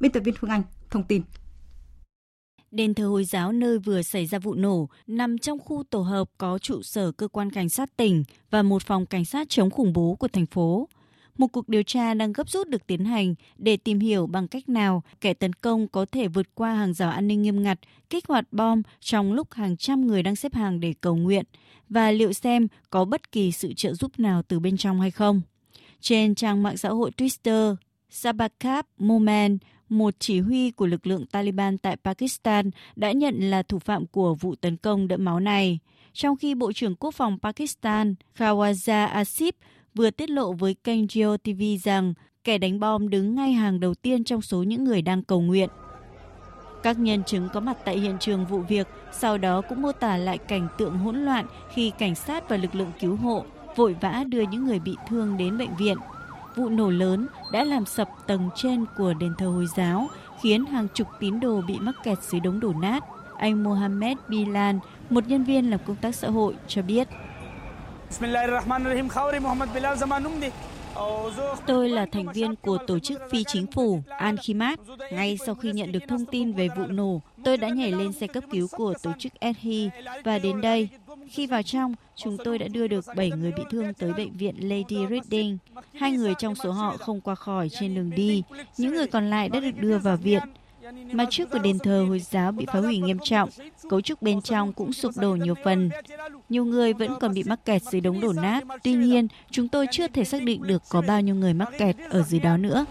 Biên tập viên Phương Anh thông tin. Đền thờ Hồi giáo nơi vừa xảy ra vụ nổ nằm trong khu tổ hợp có trụ sở cơ quan cảnh sát tỉnh và một phòng cảnh sát chống khủng bố của thành phố. Một cuộc điều tra đang gấp rút được tiến hành để tìm hiểu bằng cách nào kẻ tấn công có thể vượt qua hàng rào an ninh nghiêm ngặt, kích hoạt bom trong lúc hàng trăm người đang xếp hàng để cầu nguyện và liệu xem có bất kỳ sự trợ giúp nào từ bên trong hay không. Trên trang mạng xã hội Twitter, Sabakab Momen, một chỉ huy của lực lượng Taliban tại Pakistan đã nhận là thủ phạm của vụ tấn công đẫm máu này, trong khi Bộ trưởng Quốc phòng Pakistan Khawaja Asif vừa tiết lộ với kênh Geo TV rằng kẻ đánh bom đứng ngay hàng đầu tiên trong số những người đang cầu nguyện. Các nhân chứng có mặt tại hiện trường vụ việc sau đó cũng mô tả lại cảnh tượng hỗn loạn khi cảnh sát và lực lượng cứu hộ vội vã đưa những người bị thương đến bệnh viện vụ nổ lớn đã làm sập tầng trên của đền thờ Hồi giáo, khiến hàng chục tín đồ bị mắc kẹt dưới đống đổ nát. Anh Mohammed Bilal, một nhân viên làm công tác xã hội, cho biết. Tôi là thành viên của tổ chức phi chính phủ Al Khimat. Ngay sau khi nhận được thông tin về vụ nổ, tôi đã nhảy lên xe cấp cứu của tổ chức Ethi và đến đây. Khi vào trong, chúng tôi đã đưa được 7 người bị thương tới bệnh viện Lady Reading. Hai người trong số họ không qua khỏi trên đường đi. Những người còn lại đã được đưa vào viện. Mặt trước của đền thờ Hồi giáo bị phá hủy nghiêm trọng, cấu trúc bên trong cũng sụp đổ nhiều phần. Nhiều người vẫn còn bị mắc kẹt dưới đống đổ nát. Tuy nhiên, chúng tôi chưa thể xác định được có bao nhiêu người mắc kẹt ở dưới đó nữa.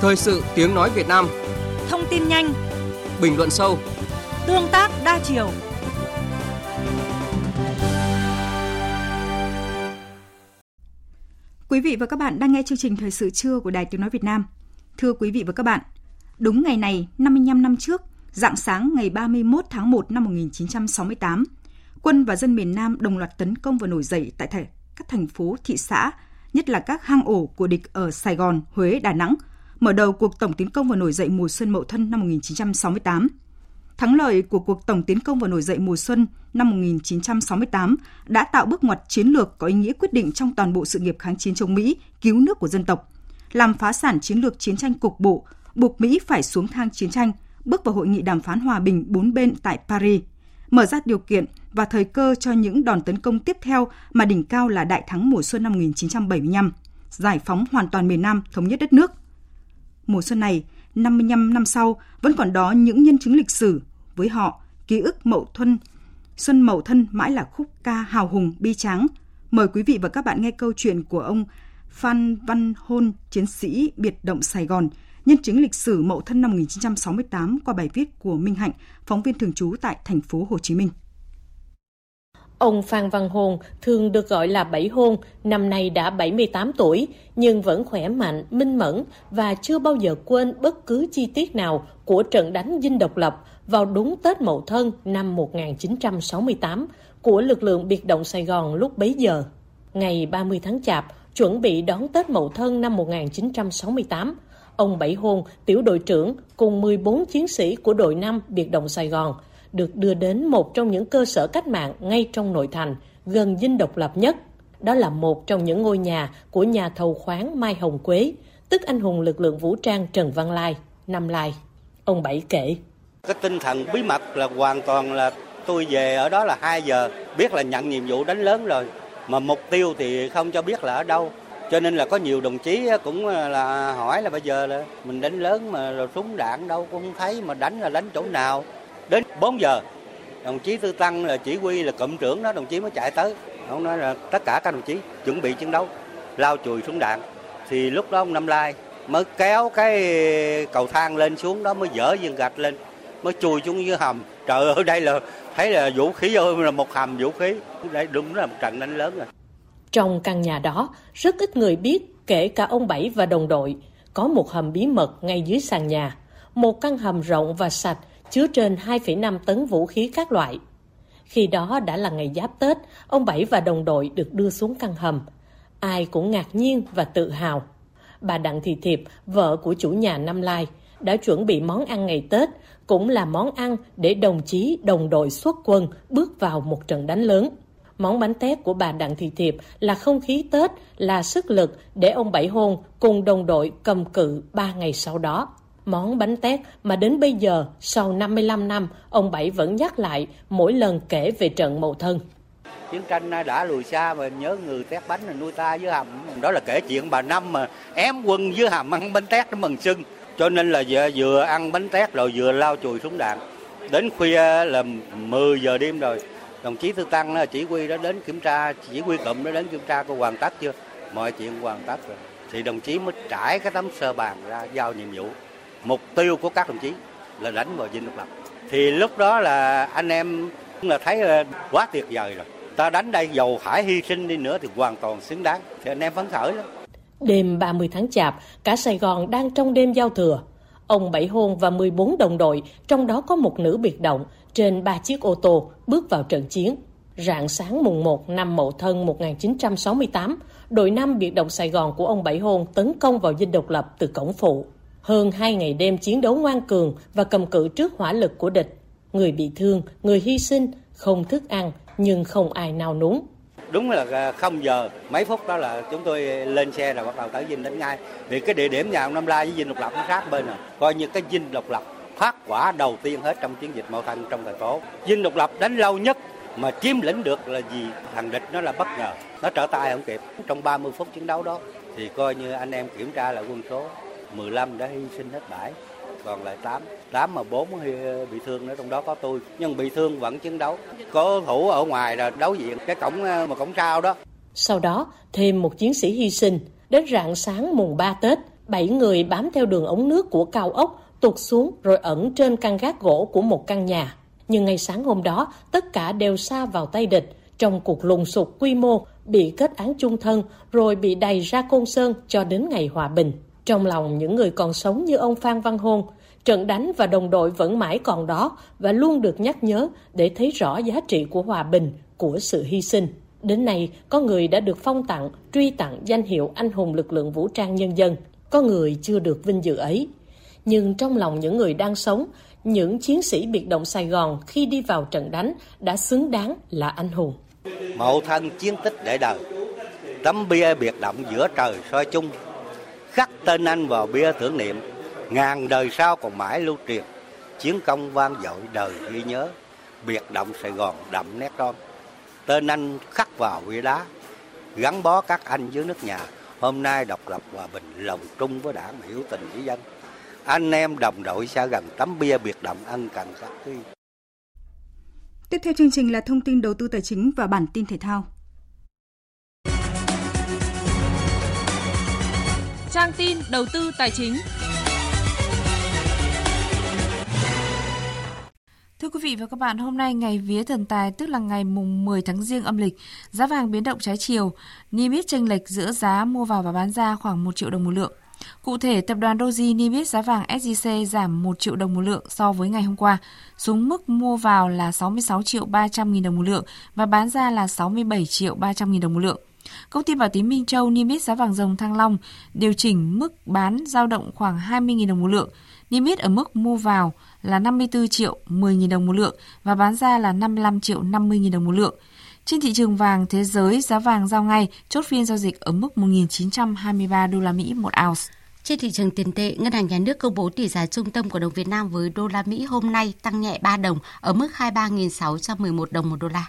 Thời sự tiếng nói Việt Nam Thông tin nhanh Bình luận sâu Tương tác đa chiều Quý vị và các bạn đang nghe chương trình Thời sự trưa của Đài Tiếng Nói Việt Nam. Thưa quý vị và các bạn, đúng ngày này 55 năm trước, dạng sáng ngày 31 tháng 1 năm 1968, quân và dân miền Nam đồng loạt tấn công và nổi dậy tại thể, các thành phố, thị xã, nhất là các hang ổ của địch ở Sài Gòn, Huế, Đà Nẵng, mở đầu cuộc tổng tiến công và nổi dậy mùa xuân Mậu Thân năm 1968. Thắng lợi của cuộc tổng tiến công và nổi dậy mùa xuân năm 1968 đã tạo bước ngoặt chiến lược có ý nghĩa quyết định trong toàn bộ sự nghiệp kháng chiến chống Mỹ, cứu nước của dân tộc, làm phá sản chiến lược chiến tranh cục bộ, buộc Mỹ phải xuống thang chiến tranh, bước vào hội nghị đàm phán hòa bình bốn bên tại Paris, mở ra điều kiện và thời cơ cho những đòn tấn công tiếp theo mà đỉnh cao là đại thắng mùa xuân năm 1975, giải phóng hoàn toàn miền Nam, thống nhất đất nước – Mùa xuân này, 55 năm sau, vẫn còn đó những nhân chứng lịch sử. Với họ, ký ức Mậu Thuân, Xuân Mậu Thân mãi là khúc ca hào hùng bi tráng. Mời quý vị và các bạn nghe câu chuyện của ông Phan Văn Hôn, chiến sĩ biệt động Sài Gòn, nhân chứng lịch sử Mậu Thân năm 1968 qua bài viết của Minh Hạnh, phóng viên thường trú tại thành phố Hồ Chí Minh. Ông Phan Văn Hồn, thường được gọi là Bảy Hôn, năm nay đã 78 tuổi, nhưng vẫn khỏe mạnh, minh mẫn và chưa bao giờ quên bất cứ chi tiết nào của trận đánh dinh độc lập vào đúng Tết Mậu Thân năm 1968 của lực lượng biệt động Sài Gòn lúc bấy giờ. Ngày 30 tháng Chạp, chuẩn bị đón Tết Mậu Thân năm 1968, ông Bảy Hôn, tiểu đội trưởng cùng 14 chiến sĩ của đội 5 biệt động Sài Gòn – được đưa đến một trong những cơ sở cách mạng ngay trong nội thành, gần dinh độc lập nhất. Đó là một trong những ngôi nhà của nhà thầu khoáng Mai Hồng Quế, tức anh hùng lực lượng vũ trang Trần Văn Lai, Năm Lai. Ông Bảy kể. Cái tinh thần bí mật là hoàn toàn là tôi về ở đó là 2 giờ, biết là nhận nhiệm vụ đánh lớn rồi. Mà mục tiêu thì không cho biết là ở đâu. Cho nên là có nhiều đồng chí cũng là hỏi là bây giờ là mình đánh lớn mà rồi súng đạn đâu cũng không thấy mà đánh là đánh chỗ nào. Đến 4 giờ, đồng chí Tư Tăng là chỉ huy là cụm trưởng đó đồng chí mới chạy tới. Ông nói là tất cả các đồng chí chuẩn bị chiến đấu, lao chùi súng đạn. Thì lúc đó ông Năm Lai mới kéo cái cầu thang lên xuống đó mới dỡ viên gạch lên mới chui xuống dưới hầm trời ơi đây là thấy là vũ khí ơi là một hầm vũ khí đây đúng là một trận đánh lớn rồi trong căn nhà đó rất ít người biết kể cả ông bảy và đồng đội có một hầm bí mật ngay dưới sàn nhà một căn hầm rộng và sạch chứa trên 2,5 tấn vũ khí các loại khi đó đã là ngày giáp tết ông bảy và đồng đội được đưa xuống căn hầm ai cũng ngạc nhiên và tự hào bà Đặng Thị Thiệp, vợ của chủ nhà Năm Lai, đã chuẩn bị món ăn ngày Tết, cũng là món ăn để đồng chí, đồng đội xuất quân bước vào một trận đánh lớn. Món bánh tét của bà Đặng Thị Thiệp là không khí Tết, là sức lực để ông Bảy Hôn cùng đồng đội cầm cự ba ngày sau đó. Món bánh tét mà đến bây giờ, sau 55 năm, ông Bảy vẫn nhắc lại mỗi lần kể về trận Mậu Thân. Chiến tranh đã lùi xa mà nhớ người tét bánh là nuôi ta với hầm. Đó là kể chuyện bà năm mà ém quân với hầm ăn bánh tét nó mừng sưng. Cho nên là vừa, vừa ăn bánh tét rồi vừa lao chùi súng đạn đến khuya là 10 giờ đêm rồi đồng chí tư tăng à, chỉ huy đó đến kiểm tra chỉ huy cụm đó đến kiểm tra có hoàn tất chưa? Mọi chuyện hoàn tất rồi. Thì đồng chí mới trải cái tấm sơ bàn ra giao nhiệm vụ mục tiêu của các đồng chí là đánh vào dinh độc lập thì lúc đó là anh em cũng là thấy ờ, quá tuyệt vời rồi ta đánh đây dầu phải hy sinh đi nữa thì hoàn toàn xứng đáng thì anh em phấn khởi lắm Đêm 30 tháng Chạp, cả Sài Gòn đang trong đêm giao thừa. Ông Bảy Hôn và 14 đồng đội, trong đó có một nữ biệt động, trên ba chiếc ô tô, bước vào trận chiến. Rạng sáng mùng 1 năm Mậu Thân 1968, đội 5 biệt động Sài Gòn của ông Bảy Hôn tấn công vào dinh độc lập từ cổng phụ. Hơn hai ngày đêm chiến đấu ngoan cường và cầm cự trước hỏa lực của địch. Người bị thương, người hy sinh, không thức ăn, nhưng không ai nào núng. Đúng là không giờ, mấy phút đó là chúng tôi lên xe rồi bắt đầu tới Vinh đánh ngay. Vì cái địa điểm nhà ông Nam Lai với Vinh độc lập nó sát bên rồi. Coi như cái Vinh độc lập phát quả đầu tiên hết trong chiến dịch Mậu Thân trong thành phố. Vinh độc lập đánh lâu nhất mà chiếm lĩnh được là gì? Thằng địch nó là bất ngờ, nó trở tay không kịp. Trong 30 phút chiến đấu đó thì coi như anh em kiểm tra lại quân số 15 đã hy sinh hết bãi, còn lại 8 8 mà 4 ờ, bị thương nữa, trong đó có tôi. Nhưng bị thương vẫn chiến đấu. Có thủ ở ngoài là đấu diện cái cổng ờ, mà cổng sao đó. Sau đó, thêm một chiến sĩ hy sinh. Đến rạng sáng mùng 3 Tết, bảy người bám theo đường ống nước của cao ốc tụt xuống rồi ẩn trên căn gác gỗ của một căn nhà. Nhưng ngày sáng hôm đó, tất cả đều xa vào tay địch. Trong cuộc lùng sục quy mô, bị kết án chung thân, rồi bị đầy ra côn sơn cho đến ngày hòa bình trong lòng những người còn sống như ông Phan Văn Hôn, trận đánh và đồng đội vẫn mãi còn đó và luôn được nhắc nhớ để thấy rõ giá trị của hòa bình, của sự hy sinh. Đến nay, có người đã được phong tặng, truy tặng danh hiệu anh hùng lực lượng vũ trang nhân dân. Có người chưa được vinh dự ấy. Nhưng trong lòng những người đang sống, những chiến sĩ biệt động Sài Gòn khi đi vào trận đánh đã xứng đáng là anh hùng. Mậu thân chiến tích để đời, tấm bia biệt động giữa trời soi chung khắc tên anh vào bia tưởng niệm. Ngàn đời sau còn mãi lưu truyền, chiến công vang dội đời ghi nhớ. Biệt động sài gòn đậm nét non, tên anh khắc vào bia đá. Gắn bó các anh dưới nước nhà, hôm nay độc lập hòa bình, lòng trung với đảng, hiểu tình với dân. Anh em đồng đội xa gần tấm bia biệt động ân cần khắc ghi. Tiếp theo chương trình là thông tin đầu tư tài chính và bản tin thể thao. Trang tin đầu tư tài chính. Thưa quý vị và các bạn, hôm nay ngày vía thần tài tức là ngày mùng 10 tháng Giêng âm lịch, giá vàng biến động trái chiều, niêm yết chênh lệch giữa giá mua vào và bán ra khoảng 1 triệu đồng một lượng. Cụ thể, tập đoàn Doji niêm yết giá vàng SJC giảm 1 triệu đồng một lượng so với ngày hôm qua, xuống mức mua vào là 66 triệu 300 nghìn đồng một lượng và bán ra là 67 triệu 300 nghìn đồng một lượng. Công ty Bảo Tín Minh Châu niêm yết giá vàng dòng Thăng Long điều chỉnh mức bán giao động khoảng 20.000 đồng một lượng, niêm yết ở mức mua vào là 54 triệu 10.000 đồng một lượng và bán ra là 55 triệu 50.000 đồng một lượng. Trên thị trường vàng thế giới, giá vàng giao ngay chốt phiên giao dịch ở mức 1.923 đô la Mỹ một ounce. Trên thị trường tiền tệ, Ngân hàng Nhà nước công bố tỷ giá trung tâm của đồng Việt Nam với đô la Mỹ hôm nay tăng nhẹ 3 đồng ở mức 23.611 đồng một đô la.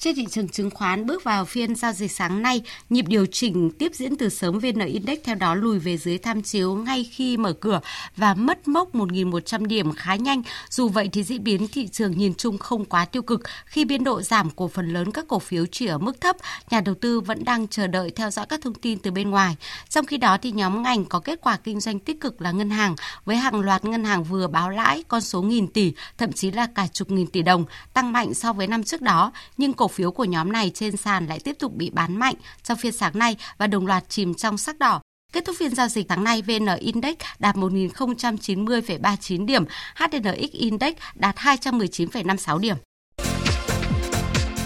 Trên thị trường chứng khoán bước vào phiên giao dịch sáng nay, nhịp điều chỉnh tiếp diễn từ sớm VN Index theo đó lùi về dưới tham chiếu ngay khi mở cửa và mất mốc 1.100 điểm khá nhanh. Dù vậy thì diễn biến thị trường nhìn chung không quá tiêu cực khi biên độ giảm của phần lớn các cổ phiếu chỉ ở mức thấp, nhà đầu tư vẫn đang chờ đợi theo dõi các thông tin từ bên ngoài. Trong khi đó thì nhóm ngành có kết quả kinh doanh tích cực là ngân hàng với hàng loạt ngân hàng vừa báo lãi con số nghìn tỷ, thậm chí là cả chục nghìn tỷ đồng, tăng mạnh so với năm trước đó, nhưng cổ phiếu của nhóm này trên sàn lại tiếp tục bị bán mạnh trong phiên sáng nay và đồng loạt chìm trong sắc đỏ. Kết thúc phiên giao dịch tháng nay, VN Index đạt 1.090,39 điểm, HNX Index đạt 219,56 điểm.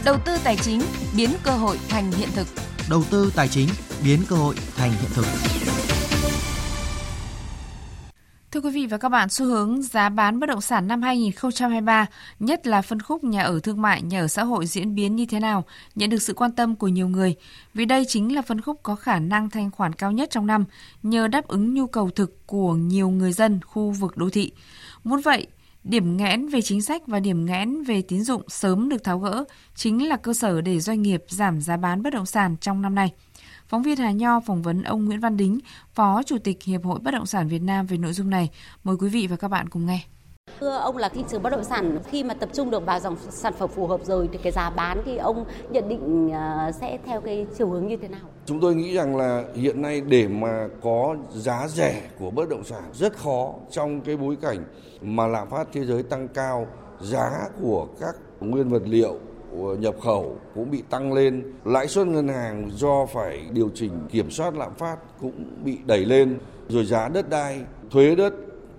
Đầu tư tài chính biến cơ hội thành hiện thực. Đầu tư tài chính biến cơ hội thành hiện thực. Thưa quý vị và các bạn, xu hướng giá bán bất động sản năm 2023, nhất là phân khúc nhà ở thương mại, nhà ở xã hội diễn biến như thế nào, nhận được sự quan tâm của nhiều người. Vì đây chính là phân khúc có khả năng thanh khoản cao nhất trong năm, nhờ đáp ứng nhu cầu thực của nhiều người dân khu vực đô thị. Muốn vậy, điểm nghẽn về chính sách và điểm nghẽn về tín dụng sớm được tháo gỡ chính là cơ sở để doanh nghiệp giảm giá bán bất động sản trong năm nay. Phóng viên Hà Nho phỏng vấn ông Nguyễn Văn Đính, Phó Chủ tịch Hiệp hội Bất động sản Việt Nam về nội dung này. Mời quý vị và các bạn cùng nghe. Thưa ông là thị trường bất động sản khi mà tập trung được vào dòng sản phẩm phù hợp rồi thì cái giá bán thì ông nhận định ờ, sẽ theo cái chiều hướng như thế nào? Chúng tôi nghĩ rằng là hiện nay để mà có giá rẻ của bất động sản rất khó trong cái bối cảnh mà lạm phát thế giới tăng cao, giá của các nguyên vật liệu nhập khẩu cũng bị tăng lên, lãi suất ngân hàng do phải điều chỉnh kiểm soát lạm phát cũng bị đẩy lên, rồi giá đất đai, thuế đất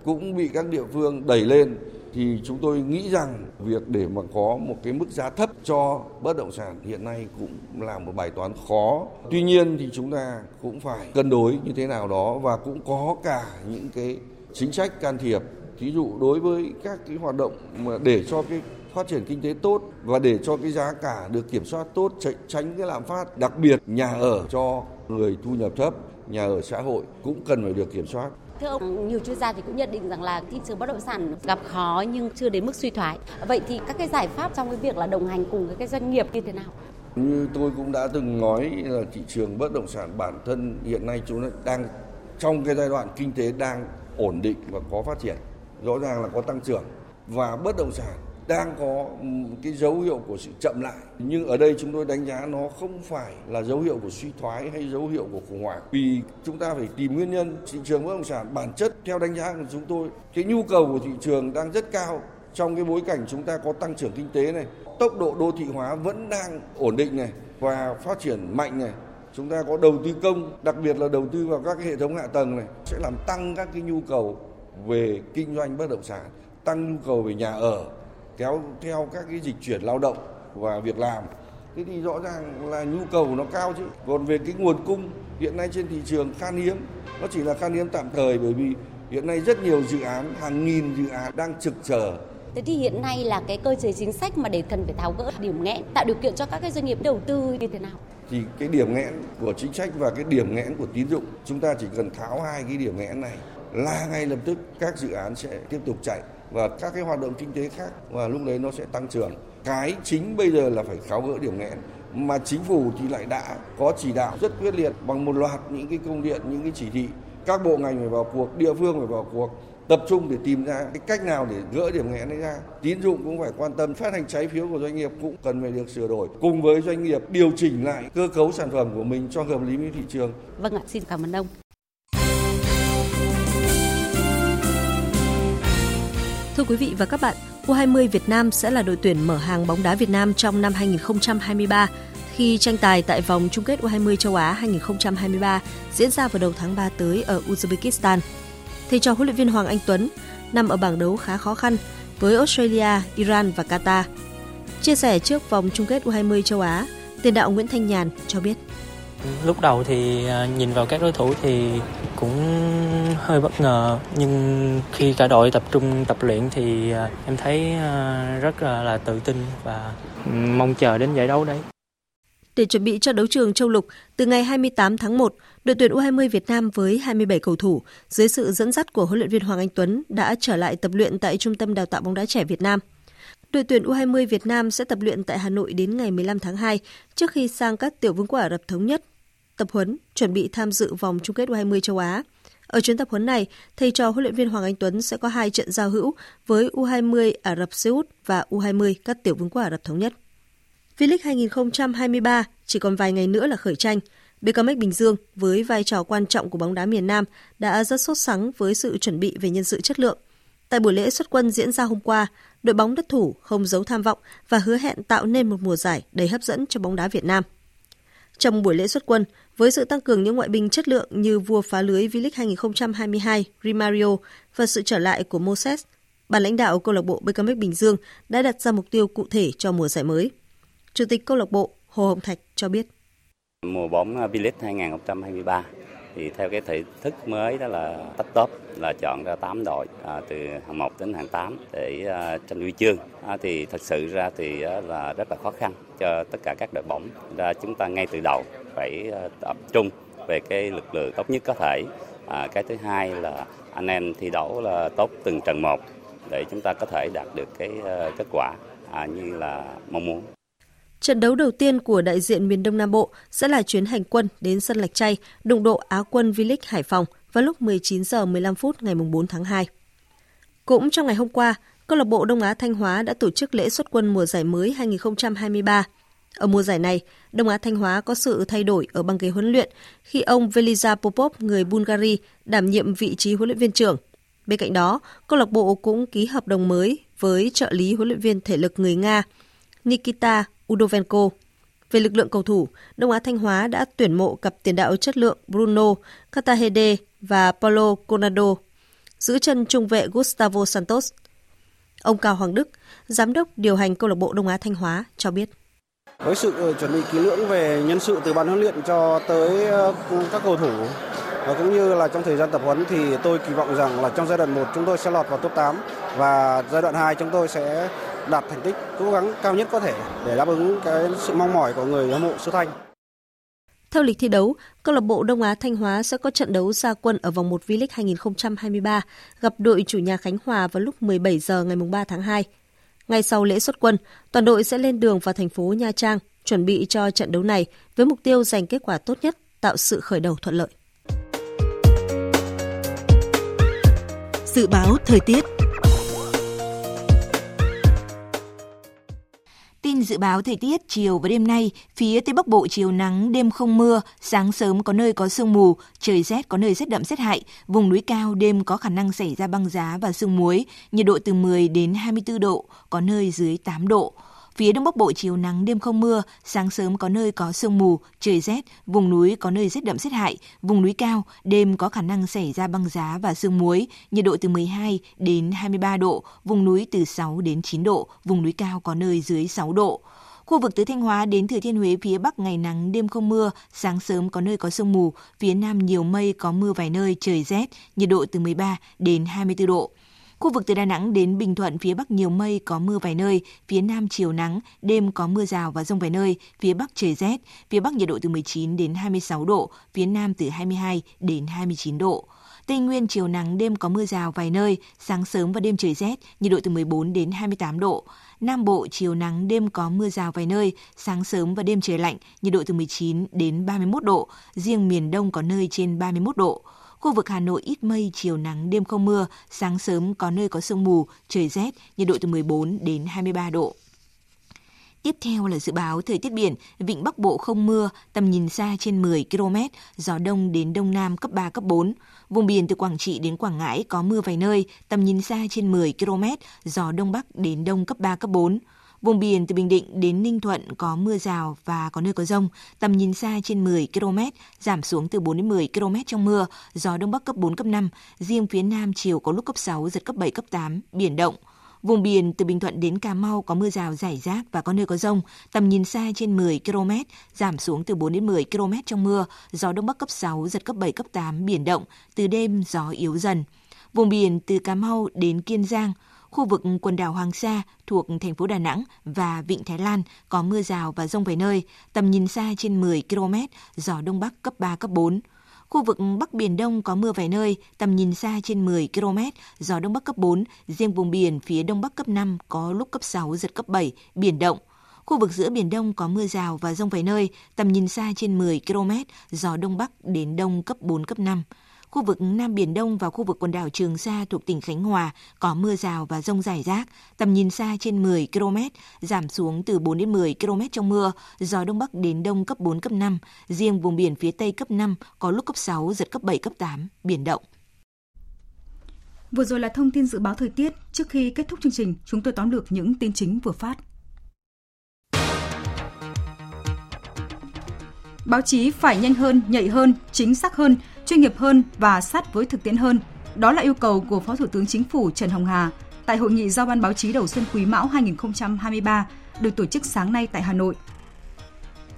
cũng bị các địa phương đẩy lên thì chúng tôi nghĩ rằng việc để mà có một cái mức giá thấp cho bất động sản hiện nay cũng là một bài toán khó. Tuy nhiên thì chúng ta cũng phải cân đối như thế nào đó và cũng có cả những cái chính sách can thiệp thí dụ đối với các cái hoạt động mà để cho cái phát triển kinh tế tốt và để cho cái giá cả được kiểm soát tốt tránh cái lạm phát đặc biệt nhà ở cho người thu nhập thấp nhà ở xã hội cũng cần phải được kiểm soát Thưa ông, nhiều chuyên gia thì cũng nhận định rằng là thị trường bất động sản gặp khó nhưng chưa đến mức suy thoái. Vậy thì các cái giải pháp trong cái việc là đồng hành cùng với cái doanh nghiệp như thế nào? Như tôi cũng đã từng nói là thị trường bất động sản bản thân hiện nay chúng ta đang trong cái giai đoạn kinh tế đang ổn định và có phát triển, rõ ràng là có tăng trưởng và bất động sản đang có cái dấu hiệu của sự chậm lại. Nhưng ở đây chúng tôi đánh giá nó không phải là dấu hiệu của suy thoái hay dấu hiệu của khủng hoảng. Vì chúng ta phải tìm nguyên nhân, thị trường bất động sản bản chất theo đánh giá của chúng tôi, cái nhu cầu của thị trường đang rất cao. Trong cái bối cảnh chúng ta có tăng trưởng kinh tế này, tốc độ đô thị hóa vẫn đang ổn định này và phát triển mạnh này. Chúng ta có đầu tư công, đặc biệt là đầu tư vào các cái hệ thống hạ tầng này, sẽ làm tăng các cái nhu cầu về kinh doanh bất động sản, tăng nhu cầu về nhà ở kéo theo các cái dịch chuyển lao động và việc làm. Thế thì rõ ràng là nhu cầu nó cao chứ. Còn về cái nguồn cung hiện nay trên thị trường khan hiếm. Nó chỉ là khan hiếm tạm thời bởi vì hiện nay rất nhiều dự án hàng nghìn dự án đang trực chờ. Thế thì hiện nay là cái cơ chế chính sách mà để cần phải tháo gỡ điểm nghẽn, tạo điều kiện cho các cái doanh nghiệp đầu tư như thế nào? Thì cái điểm nghẽn của chính sách và cái điểm nghẽn của tín dụng, chúng ta chỉ cần tháo hai cái điểm nghẽn này là ngay lập tức các dự án sẽ tiếp tục chạy và các cái hoạt động kinh tế khác và lúc đấy nó sẽ tăng trưởng. Cái chính bây giờ là phải tháo gỡ điểm nghẽn mà chính phủ thì lại đã có chỉ đạo rất quyết liệt bằng một loạt những cái công điện, những cái chỉ thị. Các bộ ngành phải vào cuộc, địa phương phải vào cuộc, tập trung để tìm ra cái cách nào để gỡ điểm nghẽn đấy ra. Tín dụng cũng phải quan tâm, phát hành trái phiếu của doanh nghiệp cũng cần phải được sửa đổi. Cùng với doanh nghiệp điều chỉnh lại cơ cấu sản phẩm của mình cho hợp lý với thị trường. Vâng ạ, xin cảm ơn ông. Thưa quý vị và các bạn, U20 Việt Nam sẽ là đội tuyển mở hàng bóng đá Việt Nam trong năm 2023 khi tranh tài tại vòng chung kết U20 châu Á 2023 diễn ra vào đầu tháng 3 tới ở Uzbekistan. Thầy trò huấn luyện viên Hoàng Anh Tuấn nằm ở bảng đấu khá khó khăn với Australia, Iran và Qatar. Chia sẻ trước vòng chung kết U20 châu Á, tiền đạo Nguyễn Thanh Nhàn cho biết. Lúc đầu thì à, nhìn vào các đối thủ thì cũng hơi bất ngờ nhưng khi cả đội tập trung tập luyện thì à, em thấy à, rất rất là tự tin và mong chờ đến giải đấu đấy. Để chuẩn bị cho đấu trường châu lục, từ ngày 28 tháng 1, Đội tuyển U20 Việt Nam với 27 cầu thủ dưới sự dẫn dắt của huấn luyện viên Hoàng Anh Tuấn đã trở lại tập luyện tại Trung tâm Đào tạo bóng đá trẻ Việt Nam. Đội tuyển U20 Việt Nam sẽ tập luyện tại Hà Nội đến ngày 15 tháng 2 trước khi sang các tiểu vương quốc Ả Rập thống nhất tập huấn chuẩn bị tham dự vòng chung kết U20 châu Á. Ở chuyến tập huấn này, thầy trò huấn luyện viên Hoàng Anh Tuấn sẽ có hai trận giao hữu với U20 Ả Rập Xê Út và U20 các tiểu vương quốc Ả Rập thống nhất. V-League 2023 chỉ còn vài ngày nữa là khởi tranh. BKMX Bình Dương với vai trò quan trọng của bóng đá miền Nam đã rất sốt sắng với sự chuẩn bị về nhân sự chất lượng. Tại buổi lễ xuất quân diễn ra hôm qua, đội bóng đất thủ không giấu tham vọng và hứa hẹn tạo nên một mùa giải đầy hấp dẫn cho bóng đá Việt Nam. Trong buổi lễ xuất quân, với sự tăng cường những ngoại binh chất lượng như vua phá lưới V-League 2022 Rimario và sự trở lại của Moses, ban lãnh đạo câu lạc bộ BKMX Bình Dương đã đặt ra mục tiêu cụ thể cho mùa giải mới. Chủ tịch câu lạc bộ Hồ Hồng Thạch cho biết. Mùa bóng V-League 2023 thì theo cái thể thức mới đó là tách top là chọn ra 8 đội à, từ hạng 1 đến hạng 8 để à, tranh huy chương. À, thì thật sự ra thì à, là rất là khó khăn cho tất cả các đội bóng. Ra chúng ta ngay từ đầu phải à, tập trung về cái lực lượng tốt nhất có thể. À, cái thứ hai là anh em thi đấu là tốt từng trận một để chúng ta có thể đạt được cái à, kết quả à, như là mong muốn. Trận đấu đầu tiên của đại diện miền Đông Nam Bộ sẽ là chuyến hành quân đến sân Lạch Tray, đụng độ Á quân V-League Hải Phòng vào lúc 19 giờ 15 phút ngày 4 tháng 2. Cũng trong ngày hôm qua, câu lạc bộ Đông Á Thanh Hóa đã tổ chức lễ xuất quân mùa giải mới 2023. Ở mùa giải này, Đông Á Thanh Hóa có sự thay đổi ở băng ghế huấn luyện khi ông Veliza Popov, người Bulgaria, đảm nhiệm vị trí huấn luyện viên trưởng. Bên cạnh đó, câu lạc bộ cũng ký hợp đồng mới với trợ lý huấn luyện viên thể lực người Nga Nikita Udovenko. Về lực lượng cầu thủ, Đông Á Thanh Hóa đã tuyển mộ cặp tiền đạo chất lượng Bruno Catahede và Paulo Conado, giữ chân trung vệ Gustavo Santos. Ông Cao Hoàng Đức, giám đốc điều hành câu lạc bộ Đông Á Thanh Hóa cho biết. Với sự ờ, chuẩn bị kỹ lưỡng về nhân sự từ ban huấn luyện cho tới ờ, các cầu thủ và cũng như là trong thời gian tập huấn thì tôi kỳ vọng rằng là trong giai đoạn 1 chúng tôi sẽ lọt vào top 8 và giai đoạn 2 chúng tôi sẽ đạt thành tích cố gắng cao nhất có thể để đáp ứng cái sự mong mỏi của người hâm mộ xứ Thanh. Theo lịch thi đấu, câu lạc bộ Đông Á Thanh Hóa sẽ có trận đấu ra quân ở vòng 1 V-League 2023 gặp đội chủ nhà Khánh Hòa vào lúc 17 giờ ngày 3 tháng 2. Ngay sau lễ xuất quân, toàn đội sẽ lên đường vào thành phố Nha Trang chuẩn bị cho trận đấu này với mục tiêu giành kết quả tốt nhất, tạo sự khởi đầu thuận lợi. Dự báo thời tiết dự báo thời tiết chiều và đêm nay, phía Tây Bắc Bộ chiều nắng, đêm không mưa, sáng sớm có nơi có sương mù, trời rét có nơi rét đậm rét hại, vùng núi cao đêm có khả năng xảy ra băng giá và sương muối, nhiệt độ từ 10 đến 24 độ, có nơi dưới 8 độ. Phía Đông Bắc Bộ chiều nắng đêm không mưa, sáng sớm có nơi có sương mù, trời rét, vùng núi có nơi rét đậm rét hại, vùng núi cao đêm có khả năng xảy ra băng giá và sương muối, nhiệt độ từ 12 đến 23 độ, vùng núi từ 6 đến 9 độ, vùng núi cao có nơi dưới 6 độ. Khu vực từ Thanh Hóa đến Thừa Thiên Huế phía Bắc ngày nắng, đêm không mưa, sáng sớm có nơi có sương mù, phía Nam nhiều mây có mưa vài nơi, trời rét, nhiệt độ từ 13 đến 24 độ. Khu vực từ Đà Nẵng đến Bình Thuận phía Bắc nhiều mây có mưa vài nơi, phía Nam chiều nắng, đêm có mưa rào và rông vài nơi, phía Bắc trời rét, phía Bắc nhiệt độ từ 19 đến 26 độ, phía Nam từ 22 đến 29 độ. Tây Nguyên chiều nắng, đêm có mưa rào vài nơi, sáng sớm và đêm trời rét, nhiệt độ từ 14 đến 28 độ. Nam Bộ chiều nắng, đêm có mưa rào vài nơi, sáng sớm và đêm trời lạnh, nhiệt độ từ 19 đến 31 độ, riêng miền Đông có nơi trên 31 độ. Khu vực Hà Nội ít mây, chiều nắng, đêm không mưa, sáng sớm có nơi có sương mù, trời rét, nhiệt độ từ 14 đến 23 độ. Tiếp theo là dự báo thời tiết biển, vịnh Bắc Bộ không mưa, tầm nhìn xa trên 10 km, gió đông đến đông nam cấp 3, cấp 4. Vùng biển từ Quảng Trị đến Quảng Ngãi có mưa vài nơi, tầm nhìn xa trên 10 km, gió đông bắc đến đông cấp 3, cấp 4. Vùng biển từ Bình Định đến Ninh Thuận có mưa rào và có nơi có rông, tầm nhìn xa trên 10 km, giảm xuống từ 4 đến 10 km trong mưa, gió đông bắc cấp 4 cấp 5, riêng phía nam chiều có lúc cấp 6 giật cấp 7 cấp 8, biển động. Vùng biển từ Bình Thuận đến Cà Mau có mưa rào rải rác và có nơi có rông, tầm nhìn xa trên 10 km, giảm xuống từ 4 đến 10 km trong mưa, gió đông bắc cấp 6 giật cấp 7 cấp 8, biển động, từ đêm gió yếu dần. Vùng biển từ Cà Mau đến Kiên Giang, Khu vực quần đảo Hoàng Sa thuộc thành phố Đà Nẵng và Vịnh Thái Lan có mưa rào và rông vài nơi, tầm nhìn xa trên 10 km, gió đông bắc cấp 3, cấp 4. Khu vực Bắc Biển Đông có mưa vài nơi, tầm nhìn xa trên 10 km, gió Đông Bắc cấp 4, riêng vùng biển phía Đông Bắc cấp 5 có lúc cấp 6, giật cấp 7, biển động. Khu vực giữa Biển Đông có mưa rào và rông vài nơi, tầm nhìn xa trên 10 km, gió Đông Bắc đến Đông cấp 4, cấp 5. Khu vực Nam Biển Đông và khu vực quần đảo Trường Sa thuộc tỉnh Khánh Hòa có mưa rào và rông rải rác, tầm nhìn xa trên 10 km, giảm xuống từ 4 đến 10 km trong mưa, gió Đông Bắc đến Đông cấp 4, cấp 5. Riêng vùng biển phía Tây cấp 5 có lúc cấp 6, giật cấp 7, cấp 8, biển động. Vừa rồi là thông tin dự báo thời tiết. Trước khi kết thúc chương trình, chúng tôi tóm lược những tin chính vừa phát. Báo chí phải nhanh hơn, nhạy hơn, chính xác hơn, chuyên nghiệp hơn và sát với thực tiễn hơn. Đó là yêu cầu của Phó Thủ tướng Chính phủ Trần Hồng Hà tại hội nghị giao ban báo chí đầu xuân Quý Mão 2023 được tổ chức sáng nay tại Hà Nội.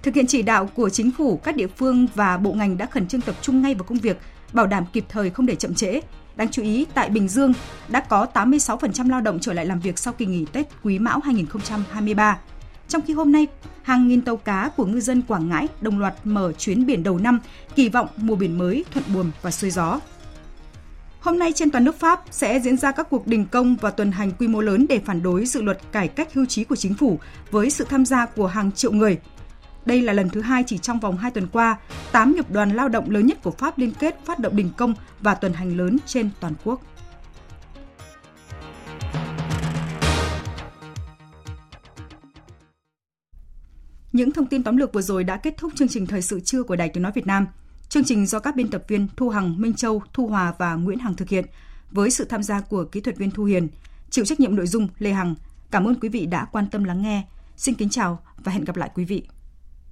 Thực hiện chỉ đạo của chính phủ, các địa phương và bộ ngành đã khẩn trương tập trung ngay vào công việc, bảo đảm kịp thời không để chậm trễ. Đáng chú ý, tại Bình Dương đã có 86% lao động trở lại làm việc sau kỳ nghỉ Tết Quý Mão 2023. Trong khi hôm nay, hàng nghìn tàu cá của ngư dân Quảng Ngãi đồng loạt mở chuyến biển đầu năm, kỳ vọng mùa biển mới thuận buồm và xuôi gió. Hôm nay trên toàn nước Pháp sẽ diễn ra các cuộc đình công và tuần hành quy mô lớn để phản đối dự luật cải cách hưu trí của chính phủ với sự tham gia của hàng triệu người. Đây là lần thứ hai chỉ trong vòng 2 tuần qua, 8 nghiệp đoàn lao động lớn nhất của Pháp liên kết phát động đình công và tuần hành lớn trên toàn quốc. Những thông tin tóm lược vừa rồi đã kết thúc chương trình thời sự trưa của Đài Tiếng nói Việt Nam. Chương trình do các biên tập viên Thu Hằng, Minh Châu, Thu Hòa và Nguyễn Hằng thực hiện với sự tham gia của kỹ thuật viên Thu Hiền, chịu trách nhiệm nội dung Lê Hằng. Cảm ơn quý vị đã quan tâm lắng nghe. Xin kính chào và hẹn gặp lại quý vị.